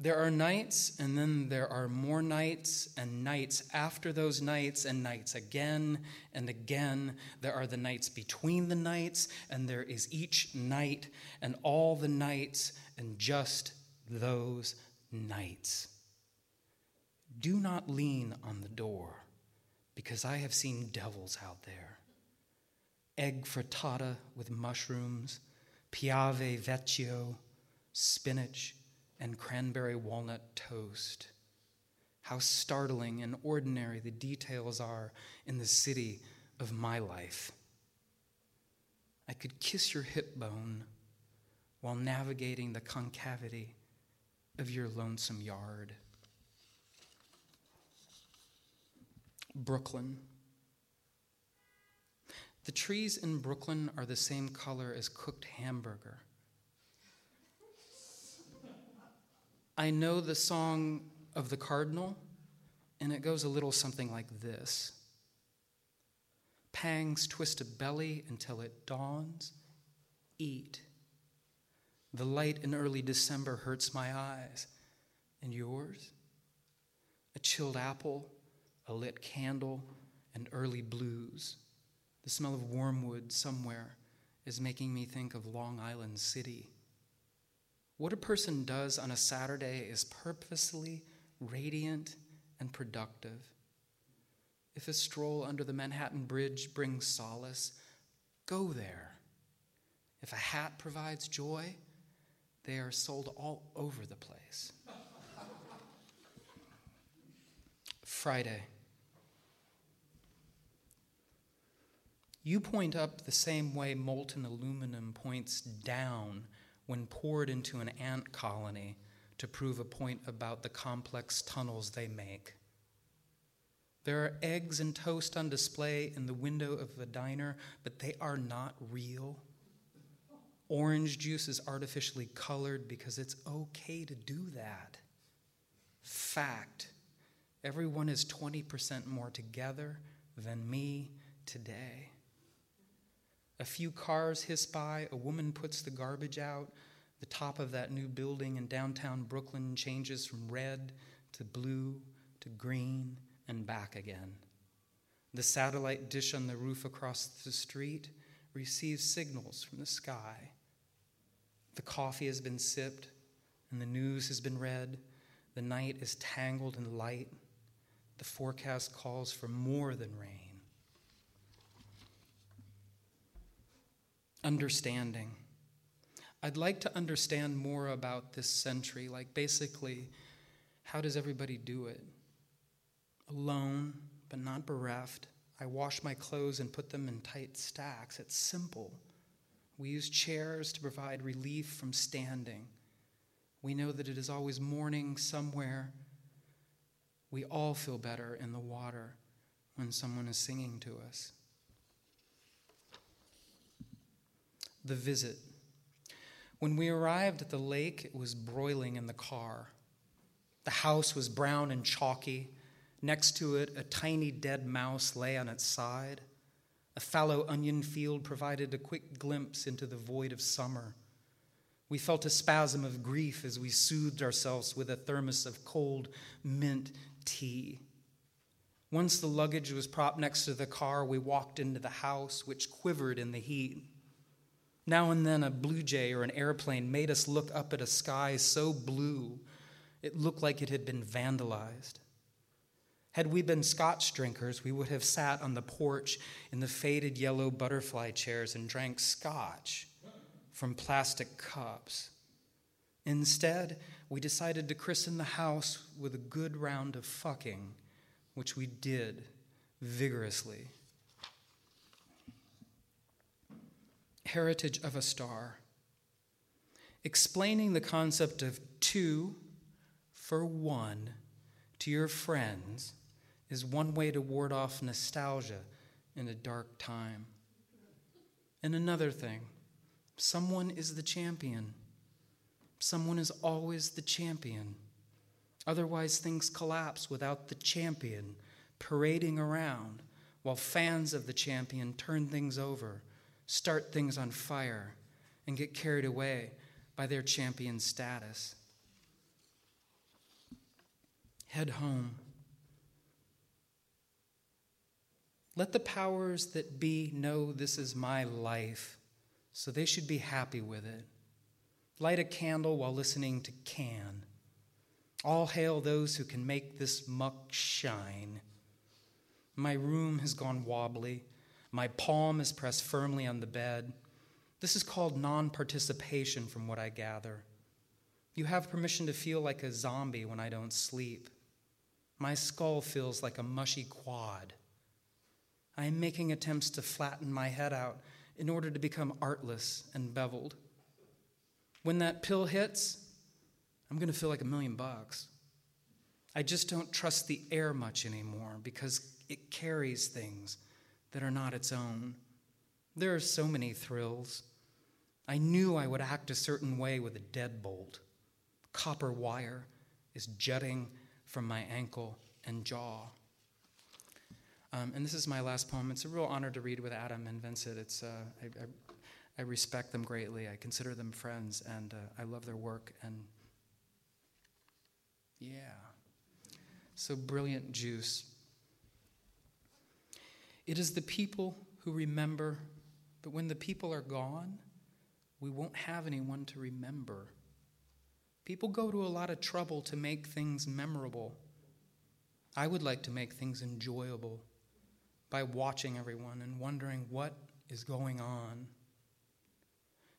There are nights, and then there are more nights and nights after those nights, and nights again and again. There are the nights between the nights, and there is each night, and all the nights, and just those nights. Do not lean on the door, because I have seen devils out there. Egg frittata with mushrooms, piave vecchio, spinach and cranberry walnut toast. How startling and ordinary the details are in the city of my life. I could kiss your hip bone while navigating the concavity of your lonesome yard. Brooklyn. The trees in Brooklyn are the same color as cooked hamburger. I know the song of the cardinal, and it goes a little something like this Pangs twist a belly until it dawns. Eat. The light in early December hurts my eyes. And yours? A chilled apple, a lit candle, and early blues. The smell of wormwood somewhere is making me think of Long Island City. What a person does on a Saturday is purposely radiant and productive. If a stroll under the Manhattan Bridge brings solace, go there. If a hat provides joy, they are sold all over the place. Friday. You point up the same way molten aluminum points down when poured into an ant colony to prove a point about the complex tunnels they make. There are eggs and toast on display in the window of a diner, but they are not real. Orange juice is artificially colored because it's okay to do that. Fact everyone is 20% more together than me today. A few cars hiss by, a woman puts the garbage out. The top of that new building in downtown Brooklyn changes from red to blue to green and back again. The satellite dish on the roof across the street receives signals from the sky. The coffee has been sipped and the news has been read. The night is tangled in light. The forecast calls for more than rain. Understanding. I'd like to understand more about this century, like basically, how does everybody do it? Alone, but not bereft. I wash my clothes and put them in tight stacks. It's simple. We use chairs to provide relief from standing. We know that it is always morning somewhere. We all feel better in the water when someone is singing to us. The visit. When we arrived at the lake, it was broiling in the car. The house was brown and chalky. Next to it, a tiny dead mouse lay on its side. A fallow onion field provided a quick glimpse into the void of summer. We felt a spasm of grief as we soothed ourselves with a thermos of cold mint tea. Once the luggage was propped next to the car, we walked into the house, which quivered in the heat. Now and then, a blue jay or an airplane made us look up at a sky so blue it looked like it had been vandalized. Had we been scotch drinkers, we would have sat on the porch in the faded yellow butterfly chairs and drank scotch from plastic cups. Instead, we decided to christen the house with a good round of fucking, which we did vigorously. Heritage of a Star, explaining the concept of two for one to your friends is one way to ward off nostalgia in a dark time. And another thing, someone is the champion. Someone is always the champion. Otherwise, things collapse without the champion parading around while fans of the champion turn things over start things on fire, and get carried away by their champion status. head home. Let the powers that be know this is my life, so they should be happy with it. Light a candle while listening to Can. All hail those who can make this muck shine. My room has gone wobbly. My palm is pressed firmly on the bed. This is called non participation, from what I gather. You have permission to feel like a zombie when I don't sleep. My skull feels like a mushy quad. I am making attempts to flatten my head out in order to become artless and beveled. When that pill hits, I'm going to feel like a million bucks. I just don't trust the air much anymore because it carries things that are not its own. There are so many thrills. I knew I would act a certain way with a deadbolt. Copper wire is jutting from my ankle and jaw. Um, and this is my last poem. It's a real honor to read with Adam and Vincent. It's, uh, I, I, I, respect them greatly. I consider them friends, and uh, I love their work. And yeah, so brilliant juice. It is the people who remember, but when the people are gone, we won't have anyone to remember. People go to a lot of trouble to make things memorable. I would like to make things enjoyable by watching everyone and wondering what is going on.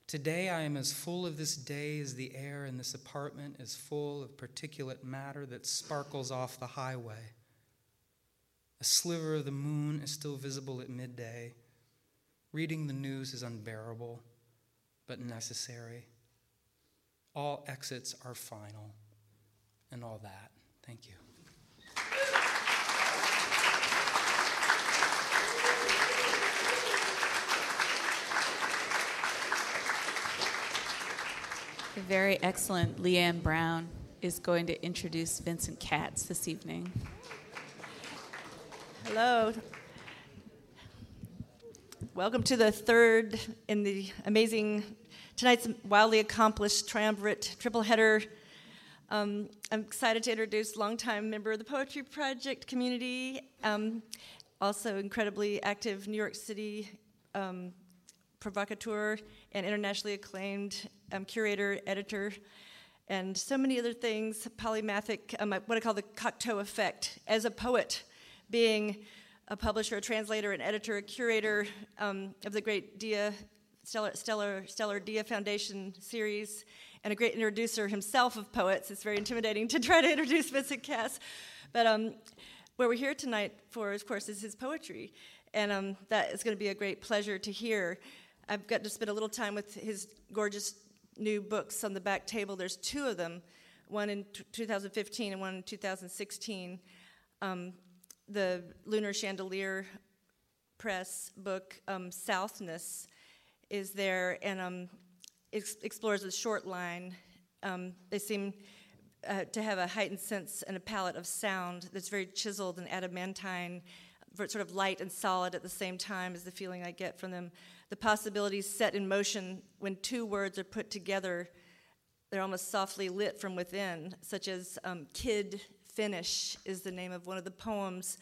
Today, I am as full of this day as the air in this apartment is full of particulate matter that sparkles off the highway. A sliver of the moon is still visible at midday. Reading the news is unbearable, but necessary. All exits are final, and all that. Thank you. The very excellent Leanne Brown is going to introduce Vincent Katz this evening. Hello. Welcome to the third in the amazing, tonight's wildly accomplished triumvirate triple header. Um, I'm excited to introduce longtime member of the Poetry Project community, um, also incredibly active New York City um, provocateur and internationally acclaimed um, curator, editor, and so many other things, polymathic, um, what I call the Cocteau effect. As a poet, being a publisher, a translator, an editor, a curator um, of the great Dia, Stellar, Stellar, Stellar Dia Foundation series, and a great introducer himself of poets. It's very intimidating to try to introduce Vincent Katz. But um, where we're here tonight for, of course, is his poetry. And um, that is going to be a great pleasure to hear. I've got to spend a little time with his gorgeous new books on the back table. There's two of them, one in t- 2015 and one in 2016. Um, the Lunar Chandelier Press book, um, Southness, is there and um, ex- explores the short line. Um, they seem uh, to have a heightened sense and a palette of sound that's very chiseled and adamantine, sort of light and solid at the same time, is the feeling I get from them the possibilities set in motion when two words are put together. They're almost softly lit from within, such as um, Kid Finish is the name of one of the poems.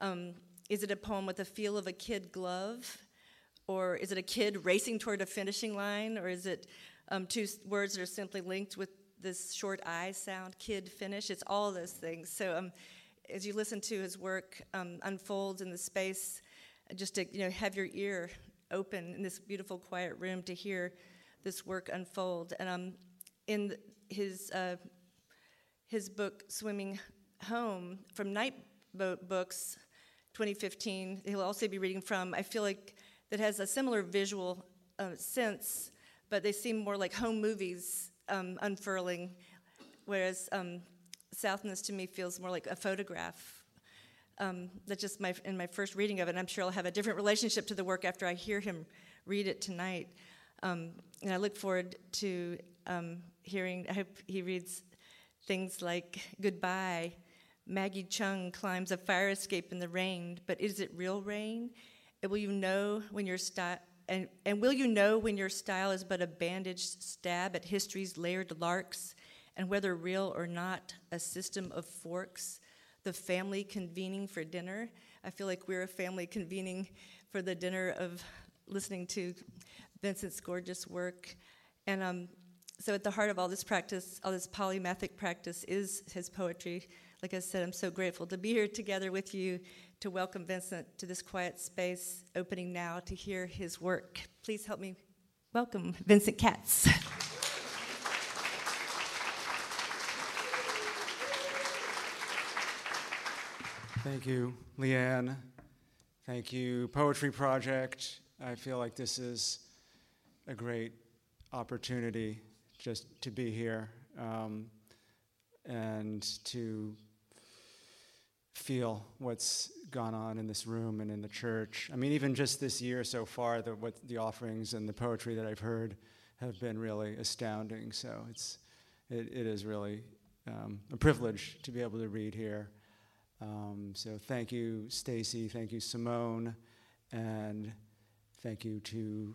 Um, is it a poem with the feel of a kid glove? Or is it a kid racing toward a finishing line? Or is it um, two words that are simply linked with this short I sound, kid finish? It's all those things. So um, as you listen to his work um, unfold in the space, just to you know have your ear open in this beautiful, quiet room to hear this work unfold. And um, in his uh, his book, Swimming Home, from Night Boat Books, 2015, he'll also be reading from. I feel like that has a similar visual uh, sense, but they seem more like home movies um, unfurling, whereas um, Southness to me feels more like a photograph um, that's just my in my first reading of it. And I'm sure I'll have a different relationship to the work after I hear him read it tonight. Um, and I look forward to um, hearing. I hope he reads things like "Goodbye." Maggie Cheung climbs a fire escape in the rain, but is it real rain? And will you know when your style and, and will you know when your style is but a bandaged stab at history's layered larks and whether real or not, a system of forks, the family convening for dinner. I feel like we're a family convening for the dinner of listening to Vincent's gorgeous work. And um, so, at the heart of all this practice, all this polymathic practice, is his poetry. Like I said, I'm so grateful to be here together with you to welcome Vincent to this quiet space, opening now to hear his work. Please help me welcome Vincent Katz. Thank you, Leanne. Thank you, Poetry Project. I feel like this is a great opportunity just to be here um, and to feel what's gone on in this room and in the church. I mean, even just this year so far, the, what the offerings and the poetry that I've heard have been really astounding. So it's it, it is really um, a privilege to be able to read here. Um, so thank you, Stacy. Thank you, Simone, and thank you to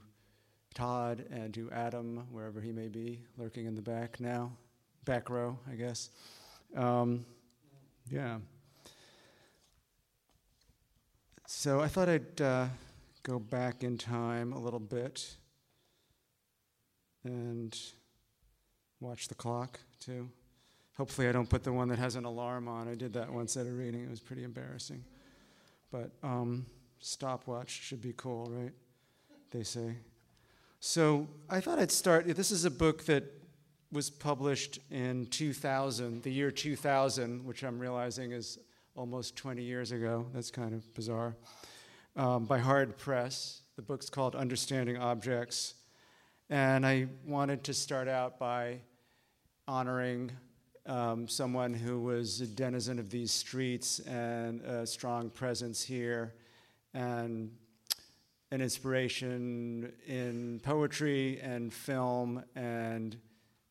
Todd and to Adam, wherever he may be, lurking in the back now, back row, I guess. Um, yeah. So I thought I'd uh, go back in time a little bit and watch the clock too. Hopefully, I don't put the one that has an alarm on. I did that once at a reading, it was pretty embarrassing. But um, stopwatch should be cool, right? They say. So I thought I'd start. This is a book that was published in 2000, the year 2000, which I'm realizing is almost 20 years ago. That's kind of bizarre. Um, by Hard Press. The book's called Understanding Objects. And I wanted to start out by honoring um, someone who was a denizen of these streets and a strong presence here, and an inspiration in poetry and film and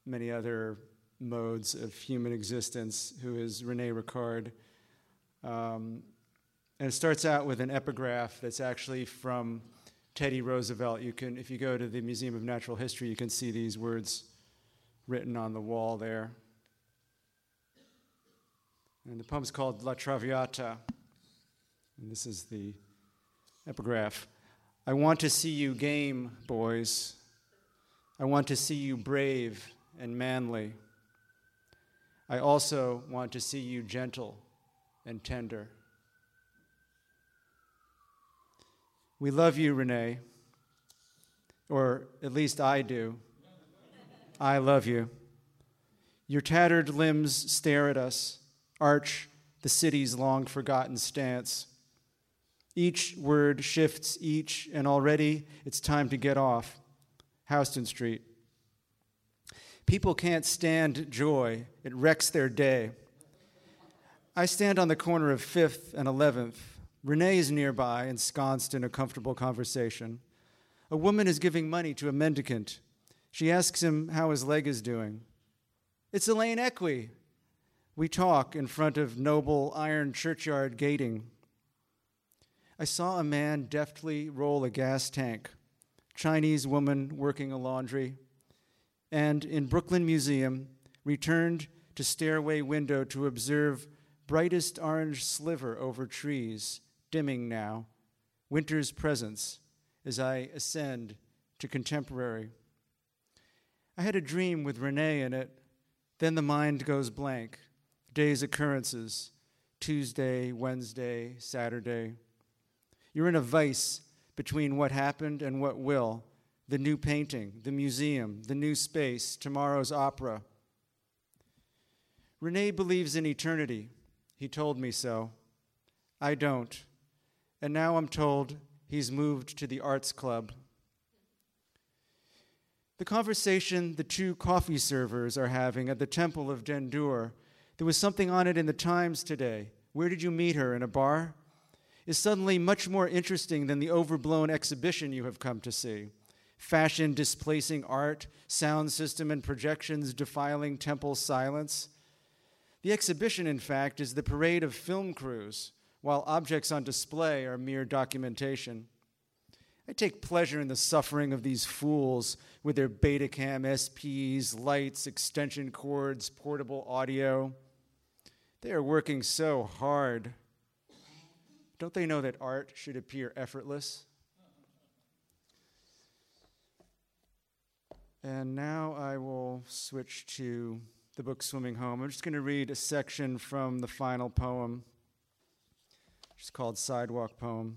many other modes of human existence, who is Rene Ricard. Um, and it starts out with an epigraph that's actually from Teddy Roosevelt. You can, if you go to the Museum of Natural History, you can see these words written on the wall there. And the poem's called La Traviata. And this is the epigraph. I want to see you game, boys. I want to see you brave and manly. I also want to see you gentle and tender. We love you, Rene, or at least I do. I love you. Your tattered limbs stare at us arch the city's long forgotten stance. Each word shifts each, and already it's time to get off. Houston Street. People can't stand joy, it wrecks their day. I stand on the corner of 5th and 11th. Rene is nearby, ensconced in a comfortable conversation. A woman is giving money to a mendicant. She asks him how his leg is doing. It's Elaine Equi, we talk in front of noble iron churchyard gating. I saw a man deftly roll a gas tank, Chinese woman working a laundry, and in Brooklyn Museum returned to stairway window to observe brightest orange sliver over trees, dimming now, winter's presence as I ascend to contemporary. I had a dream with Rene in it, then the mind goes blank day's occurrences Tuesday, Wednesday, Saturday. You're in a vice between what happened and what will the new painting, the museum, the new space, tomorrow's opera. Rene believes in eternity. He told me so. I don't. And now I'm told he's moved to the Arts Club. The conversation the two coffee servers are having at the Temple of Dendur there was something on it in the Times today. Where did you meet her? In a bar? Is suddenly much more interesting than the overblown exhibition you have come to see. Fashion displacing art, sound system and projections defiling temple silence. The exhibition, in fact, is the parade of film crews, while objects on display are mere documentation. I take pleasure in the suffering of these fools with their Betacam SPs, lights, extension cords, portable audio. They are working so hard. Don't they know that art should appear effortless? And now I will switch to the book Swimming Home. I'm just going to read a section from the final poem, which is called Sidewalk Poem.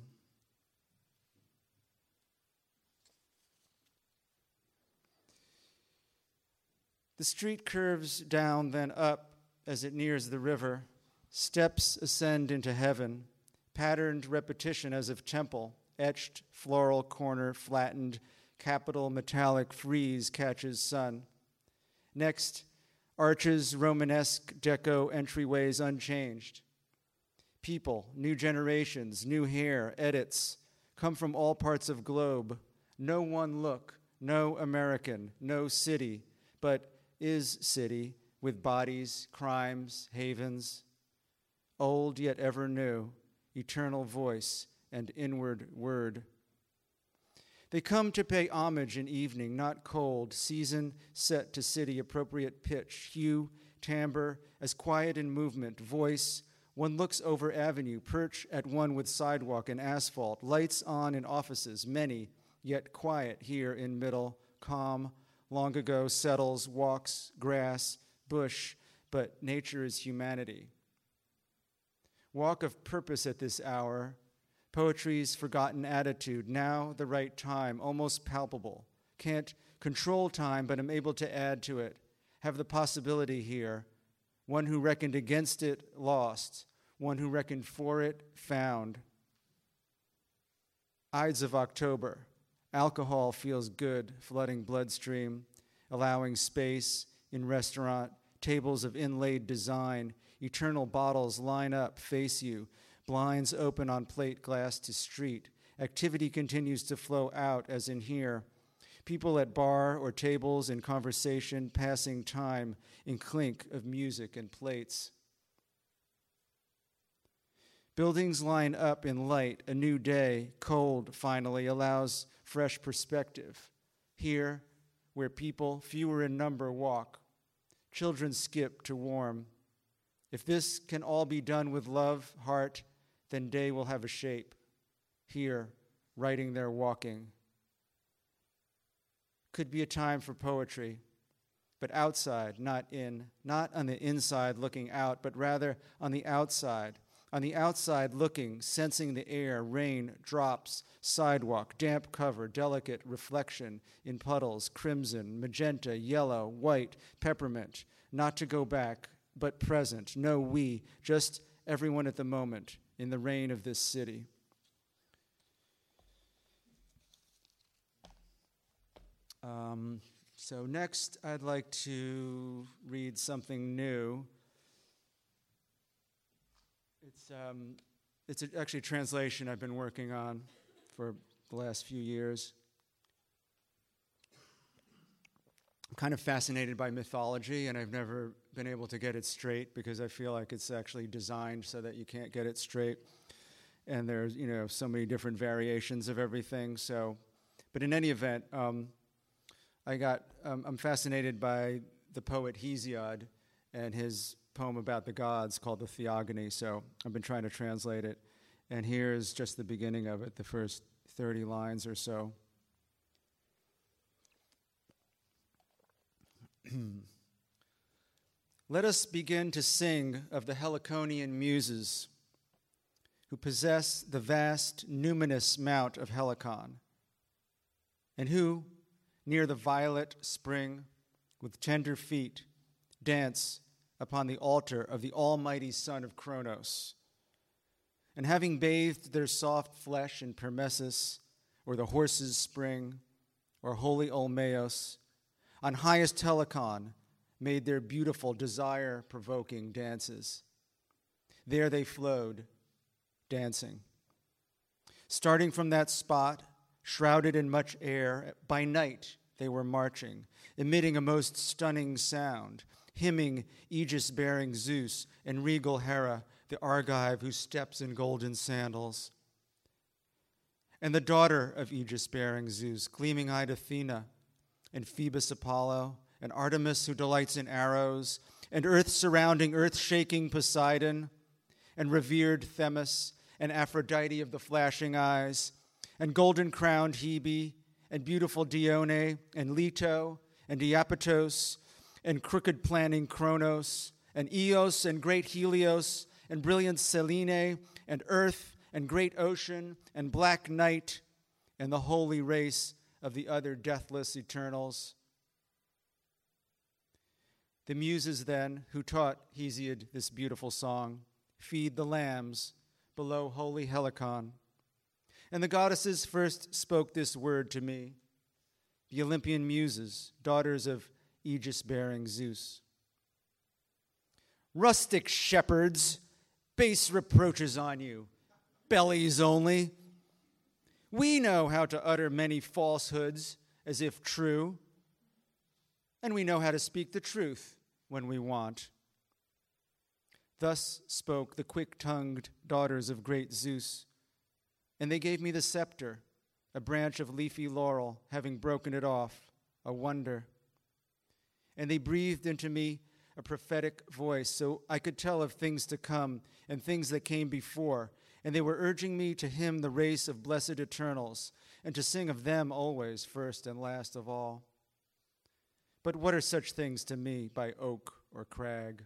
The street curves down, then up as it nears the river. Steps ascend into heaven, patterned repetition as of temple, etched floral corner, flattened, capital metallic frieze catches sun. Next, arches, Romanesque deco entryways unchanged. People, new generations, new hair, edits, come from all parts of globe. No one look, no American, no city, but is city with bodies, crimes, havens, old yet ever new, eternal voice and inward word. They come to pay homage in evening, not cold, season set to city, appropriate pitch, hue, timbre, as quiet in movement, voice. One looks over avenue, perch at one with sidewalk and asphalt, lights on in offices, many, yet quiet here in middle, calm, long ago settles, walks, grass, bush, but nature is humanity. Walk of purpose at this hour, poetry's forgotten attitude, now the right time, almost palpable. Can't control time, but am able to add to it. Have the possibility here. One who reckoned against it lost, one who reckoned for it found. Ides of October. Alcohol feels good, flooding bloodstream, allowing space in restaurant, tables of inlaid design, eternal bottles line up, face you, blinds open on plate glass to street. Activity continues to flow out, as in here. People at bar or tables in conversation, passing time in clink of music and plates. Buildings line up in light, a new day, cold finally, allows fresh perspective. Here, where people, fewer in number, walk, children skip to warm. If this can all be done with love, heart, then day will have a shape. Here, writing there, walking. Could be a time for poetry, but outside, not in, not on the inside looking out, but rather on the outside on the outside, looking, sensing the air, rain, drops, sidewalk, damp cover, delicate reflection in puddles, crimson, magenta, yellow, white, peppermint. Not to go back, but present. No we, just everyone at the moment in the reign of this city. Um, so, next, I'd like to read something new. It's, um, it's a, actually a translation I've been working on for the last few years. I'm kind of fascinated by mythology, and I've never been able to get it straight because I feel like it's actually designed so that you can't get it straight. And there's, you know, so many different variations of everything. So, but in any event, um, I got, um, I'm fascinated by the poet Hesiod and his poem about the gods called the Theogony, so I've been trying to translate it. And here's just the beginning of it, the first 30 lines or so. Let us begin to sing of the Heliconian muses who possess the vast, numinous mount of Helicon, and who, near the violet spring, with tender feet, dance upon the altar of the almighty Son of Kronos. And having bathed their soft flesh in Permessus, or the horse's spring, or holy Olmeos, on highest Helicon made their beautiful, desire provoking dances. There they flowed, dancing. Starting from that spot, shrouded in much air, by night they were marching, emitting a most stunning sound hymning aegis bearing Zeus and regal Hera, the Argive who steps in golden sandals. and the daughter of aegis bearing Zeus, gleaming eyed Athena, and Phoebus Apollo, and Artemis who delights in arrows, and earth surrounding, earth shaking Poseidon, and revered Themis, and Aphrodite of the flashing eyes, and golden crowned Hebe, and beautiful Dione, and Leto, and Iapetos, and crooked planning Kronos, and Eos, and great Helios, and brilliant Selene, and earth, and great ocean, and black night, and the holy race of the other deathless eternals. The muses, then, who taught Hesiod this beautiful song, feed the lambs below holy Helicon. And the goddesses first spoke this word to me the Olympian muses, daughters of aegis bearing Zeus. Rustic shepherds, base reproaches on you, bellies only. We know how to utter many falsehoods as if true, and we know how to speak the truth when we want. Thus spoke the quick tongued daughters of great Zeus, and they gave me the scepter, a branch of leafy laurel, having broken it off, a wonder. And they breathed into me a prophetic voice, so I could tell of things to come and things that came before. And they were urging me to hymn the race of blessed eternals, and to sing of them always, first and last of all. But what are such things to me by oak or crag?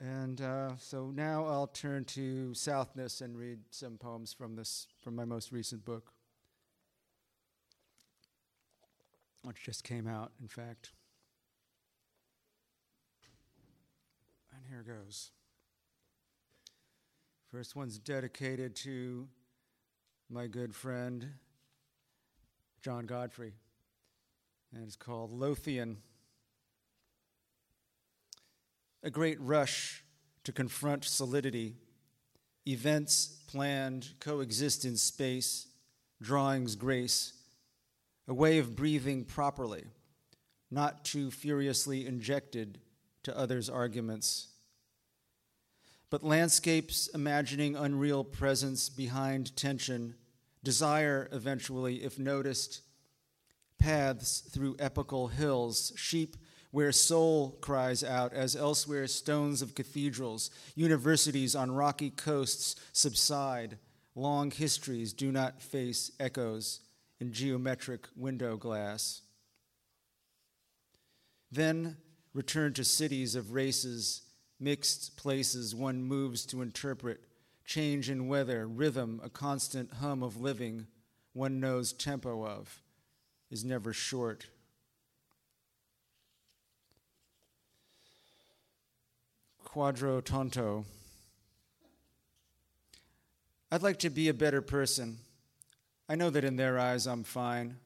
And uh, so now I'll turn to Southness and read some poems from this from my most recent book, which just came out, in fact. And here it goes. First one's dedicated to my good friend John Godfrey, and it's called Lothian a great rush to confront solidity. Events planned coexist in space, drawings grace, a way of breathing properly, not too furiously injected to others' arguments. But landscapes imagining unreal presence behind tension, desire eventually, if noticed, paths through epical hills, sheep where soul cries out, as elsewhere stones of cathedrals, universities on rocky coasts subside, long histories do not face echoes in geometric window glass. Then return to cities of races, mixed places one moves to interpret, change in weather, rhythm, a constant hum of living one knows tempo of, is never short Quadro Tonto. I'd like to be a better person. I know that in their eyes I'm fine,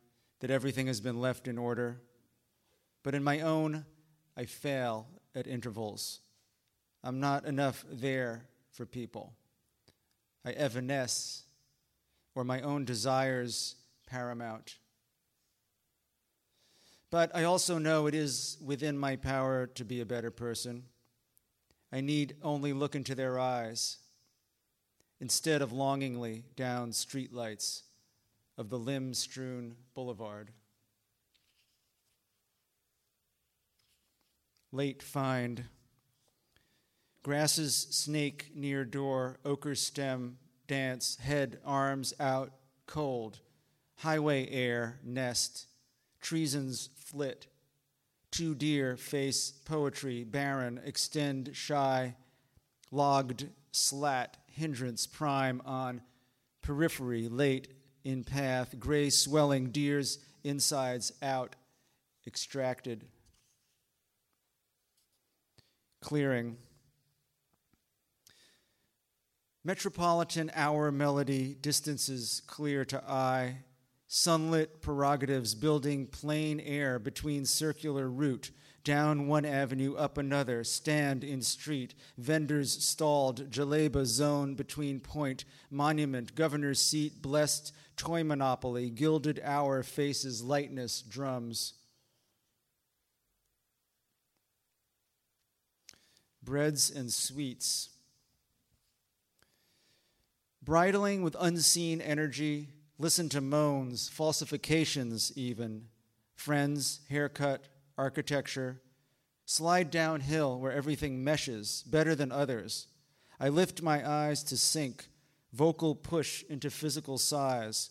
that everything has been left in order. But in my own, I fail at intervals. I'm not enough there for people. I evanesce, or my own desires paramount. But I also know it is within my power to be a better person. I need only look into their eyes instead of longingly down streetlights of the limb strewn boulevard. Late find. Grasses snake near door, ochre stem, dance, head, arms out, cold. Highway air, nest. Treasons flit Two deer face poetry, barren, extend shy, logged slat, hindrance prime on periphery, late in path, gray swelling, deer's insides out, extracted. Clearing. Metropolitan hour melody, distances clear to eye, sunlit prerogatives building plain air between circular route. Down one avenue up another stand in street. Vendors stalled jalebi zone between point. Monument governor's seat blessed toy monopoly. Gilded hour faces lightness drums. Breads and sweets bridling with unseen energy, listen to moans, falsifications, even, friends, haircut, architecture, slide downhill where everything meshes better than others. I lift my eyes to sink, vocal push into physical size,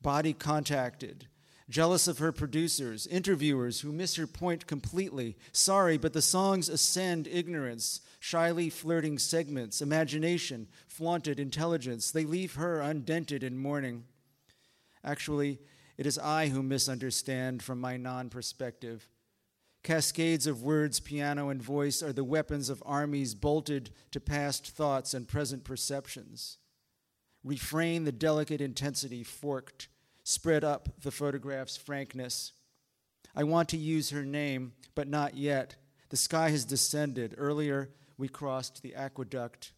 body contacted, jealous of her producers, interviewers who miss her point completely. Sorry, but the songs ascend ignorance, shyly flirting segments, imagination, flaunted intelligence. They leave her undented in mourning. Actually, it is I who misunderstand from my non perspective. Cascades of words, piano, and voice are the weapons of armies bolted to past thoughts and present perceptions. Refrain the delicate intensity forked spread up the photograph's frankness. I want to use her name, but not yet. The sky has descended. Earlier, we crossed the aqueduct.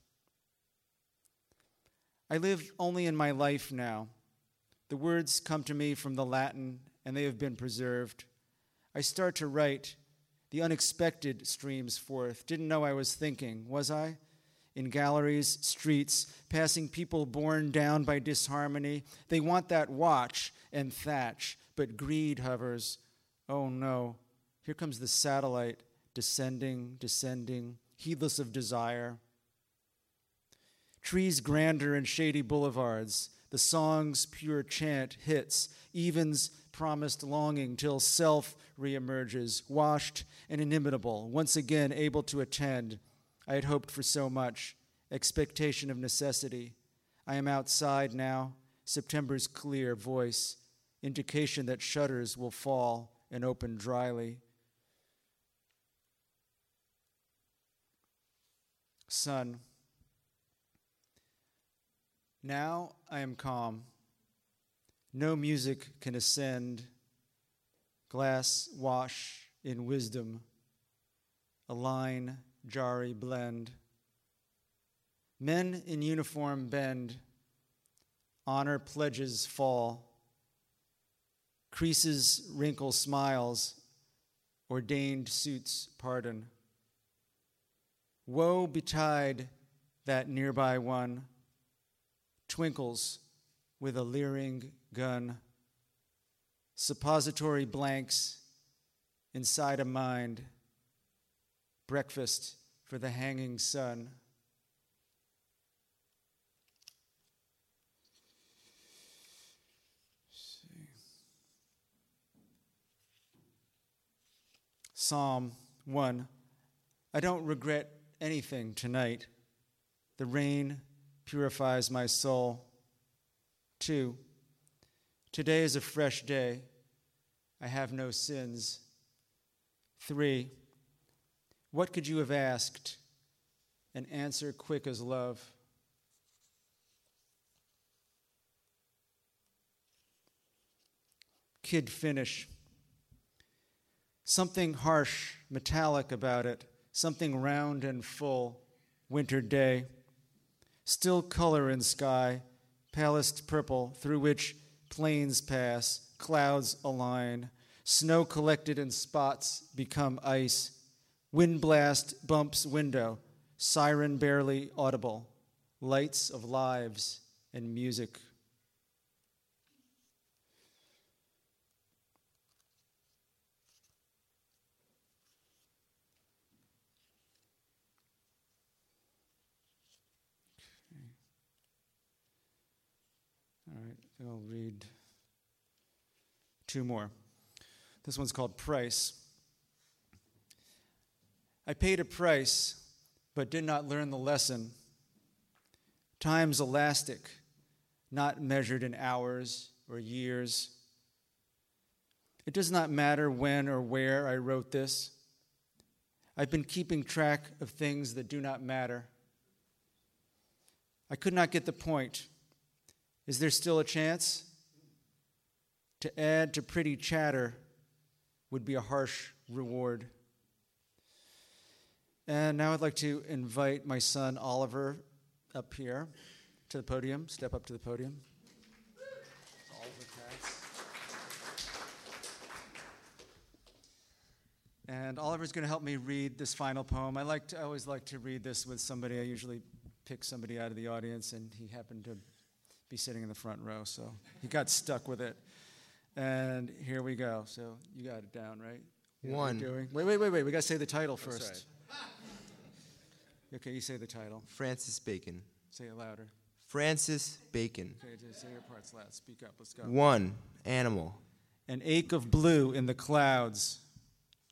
I live only in my life now. The words come to me from the Latin, and they have been preserved. I start to write. The unexpected streams forth. Didn't know I was thinking, was I? in galleries, streets, passing people borne down by disharmony. They want that watch and thatch, but greed hovers. Oh no, here comes the satellite, descending, descending, heedless of desire. Trees grander in shady boulevards, the song's pure chant hits, evens promised longing till self reemerges, washed and inimitable, once again able to attend I had hoped for so much, expectation of necessity. I am outside now, September's clear voice, indication that shutters will fall and open dryly. Son, now I am calm. No music can ascend. Glass wash in wisdom. A line jarry blend. Men in uniform bend, honor pledges fall, creases wrinkle smiles, ordained suits pardon. Woe betide that nearby one, twinkles with a leering gun, suppository blanks inside a mind. Breakfast for the hanging sun. Psalm 1 I don't regret anything tonight. The rain purifies my soul. 2 Today is a fresh day. I have no sins. 3 what could you have asked? An answer quick as love. Kid finish. Something harsh, metallic about it, something round and full, winter day. Still color in sky, palest purple, through which planes pass, clouds align, snow collected in spots become ice Wind blast bumps window, siren barely audible, lights of lives and music. All right, I'll read two more. This one's called Price. I paid a price, but did not learn the lesson. Time's elastic, not measured in hours or years. It does not matter when or where I wrote this. I've been keeping track of things that do not matter. I could not get the point. Is there still a chance? To add to pretty chatter would be a harsh reward. And now I'd like to invite my son Oliver up here to the podium. Step up to the podium. And Oliver's going to help me read this final poem. I like to, I always like to read this with somebody I usually pick somebody out of the audience, and he happened to be sitting in the front row, so he got stuck with it. And here we go. So you got it down, right? You know One. Wait, wait, wait, wait. We got to say the title first. Okay, you say the title. Francis Bacon. Say it louder. Francis Bacon. Okay, just say your parts loud. Speak up. Let's go. One. Animal. An ache of blue in the clouds.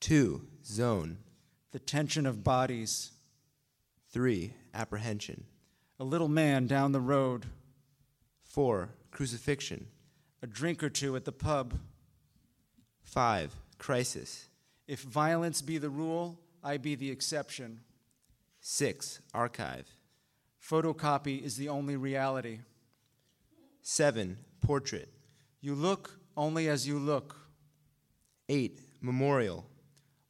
Two. Zone. The tension of bodies. Three. Apprehension. A little man down the road. Four. Crucifixion. A drink or two at the pub. Five. Crisis. If violence be the rule, I be the exception. Six. Archive. Photocopy is the only reality. Seven. Portrait. You look only as you look. Eight. Memorial.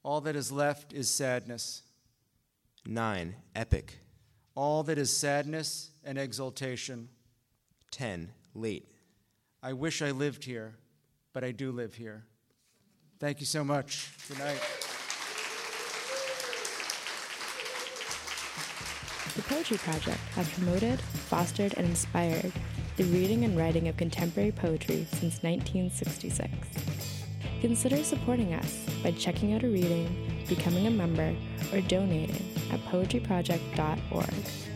All that is left is sadness. Nine. Epic. All that is sadness and exultation. Ten. Late. I wish I lived here, but I do live here. Thank you so much. Good night. The Poetry Project has promoted, fostered, and inspired the reading and writing of contemporary poetry since 1966. Consider supporting us by checking out a reading, becoming a member, or donating at poetryproject.org.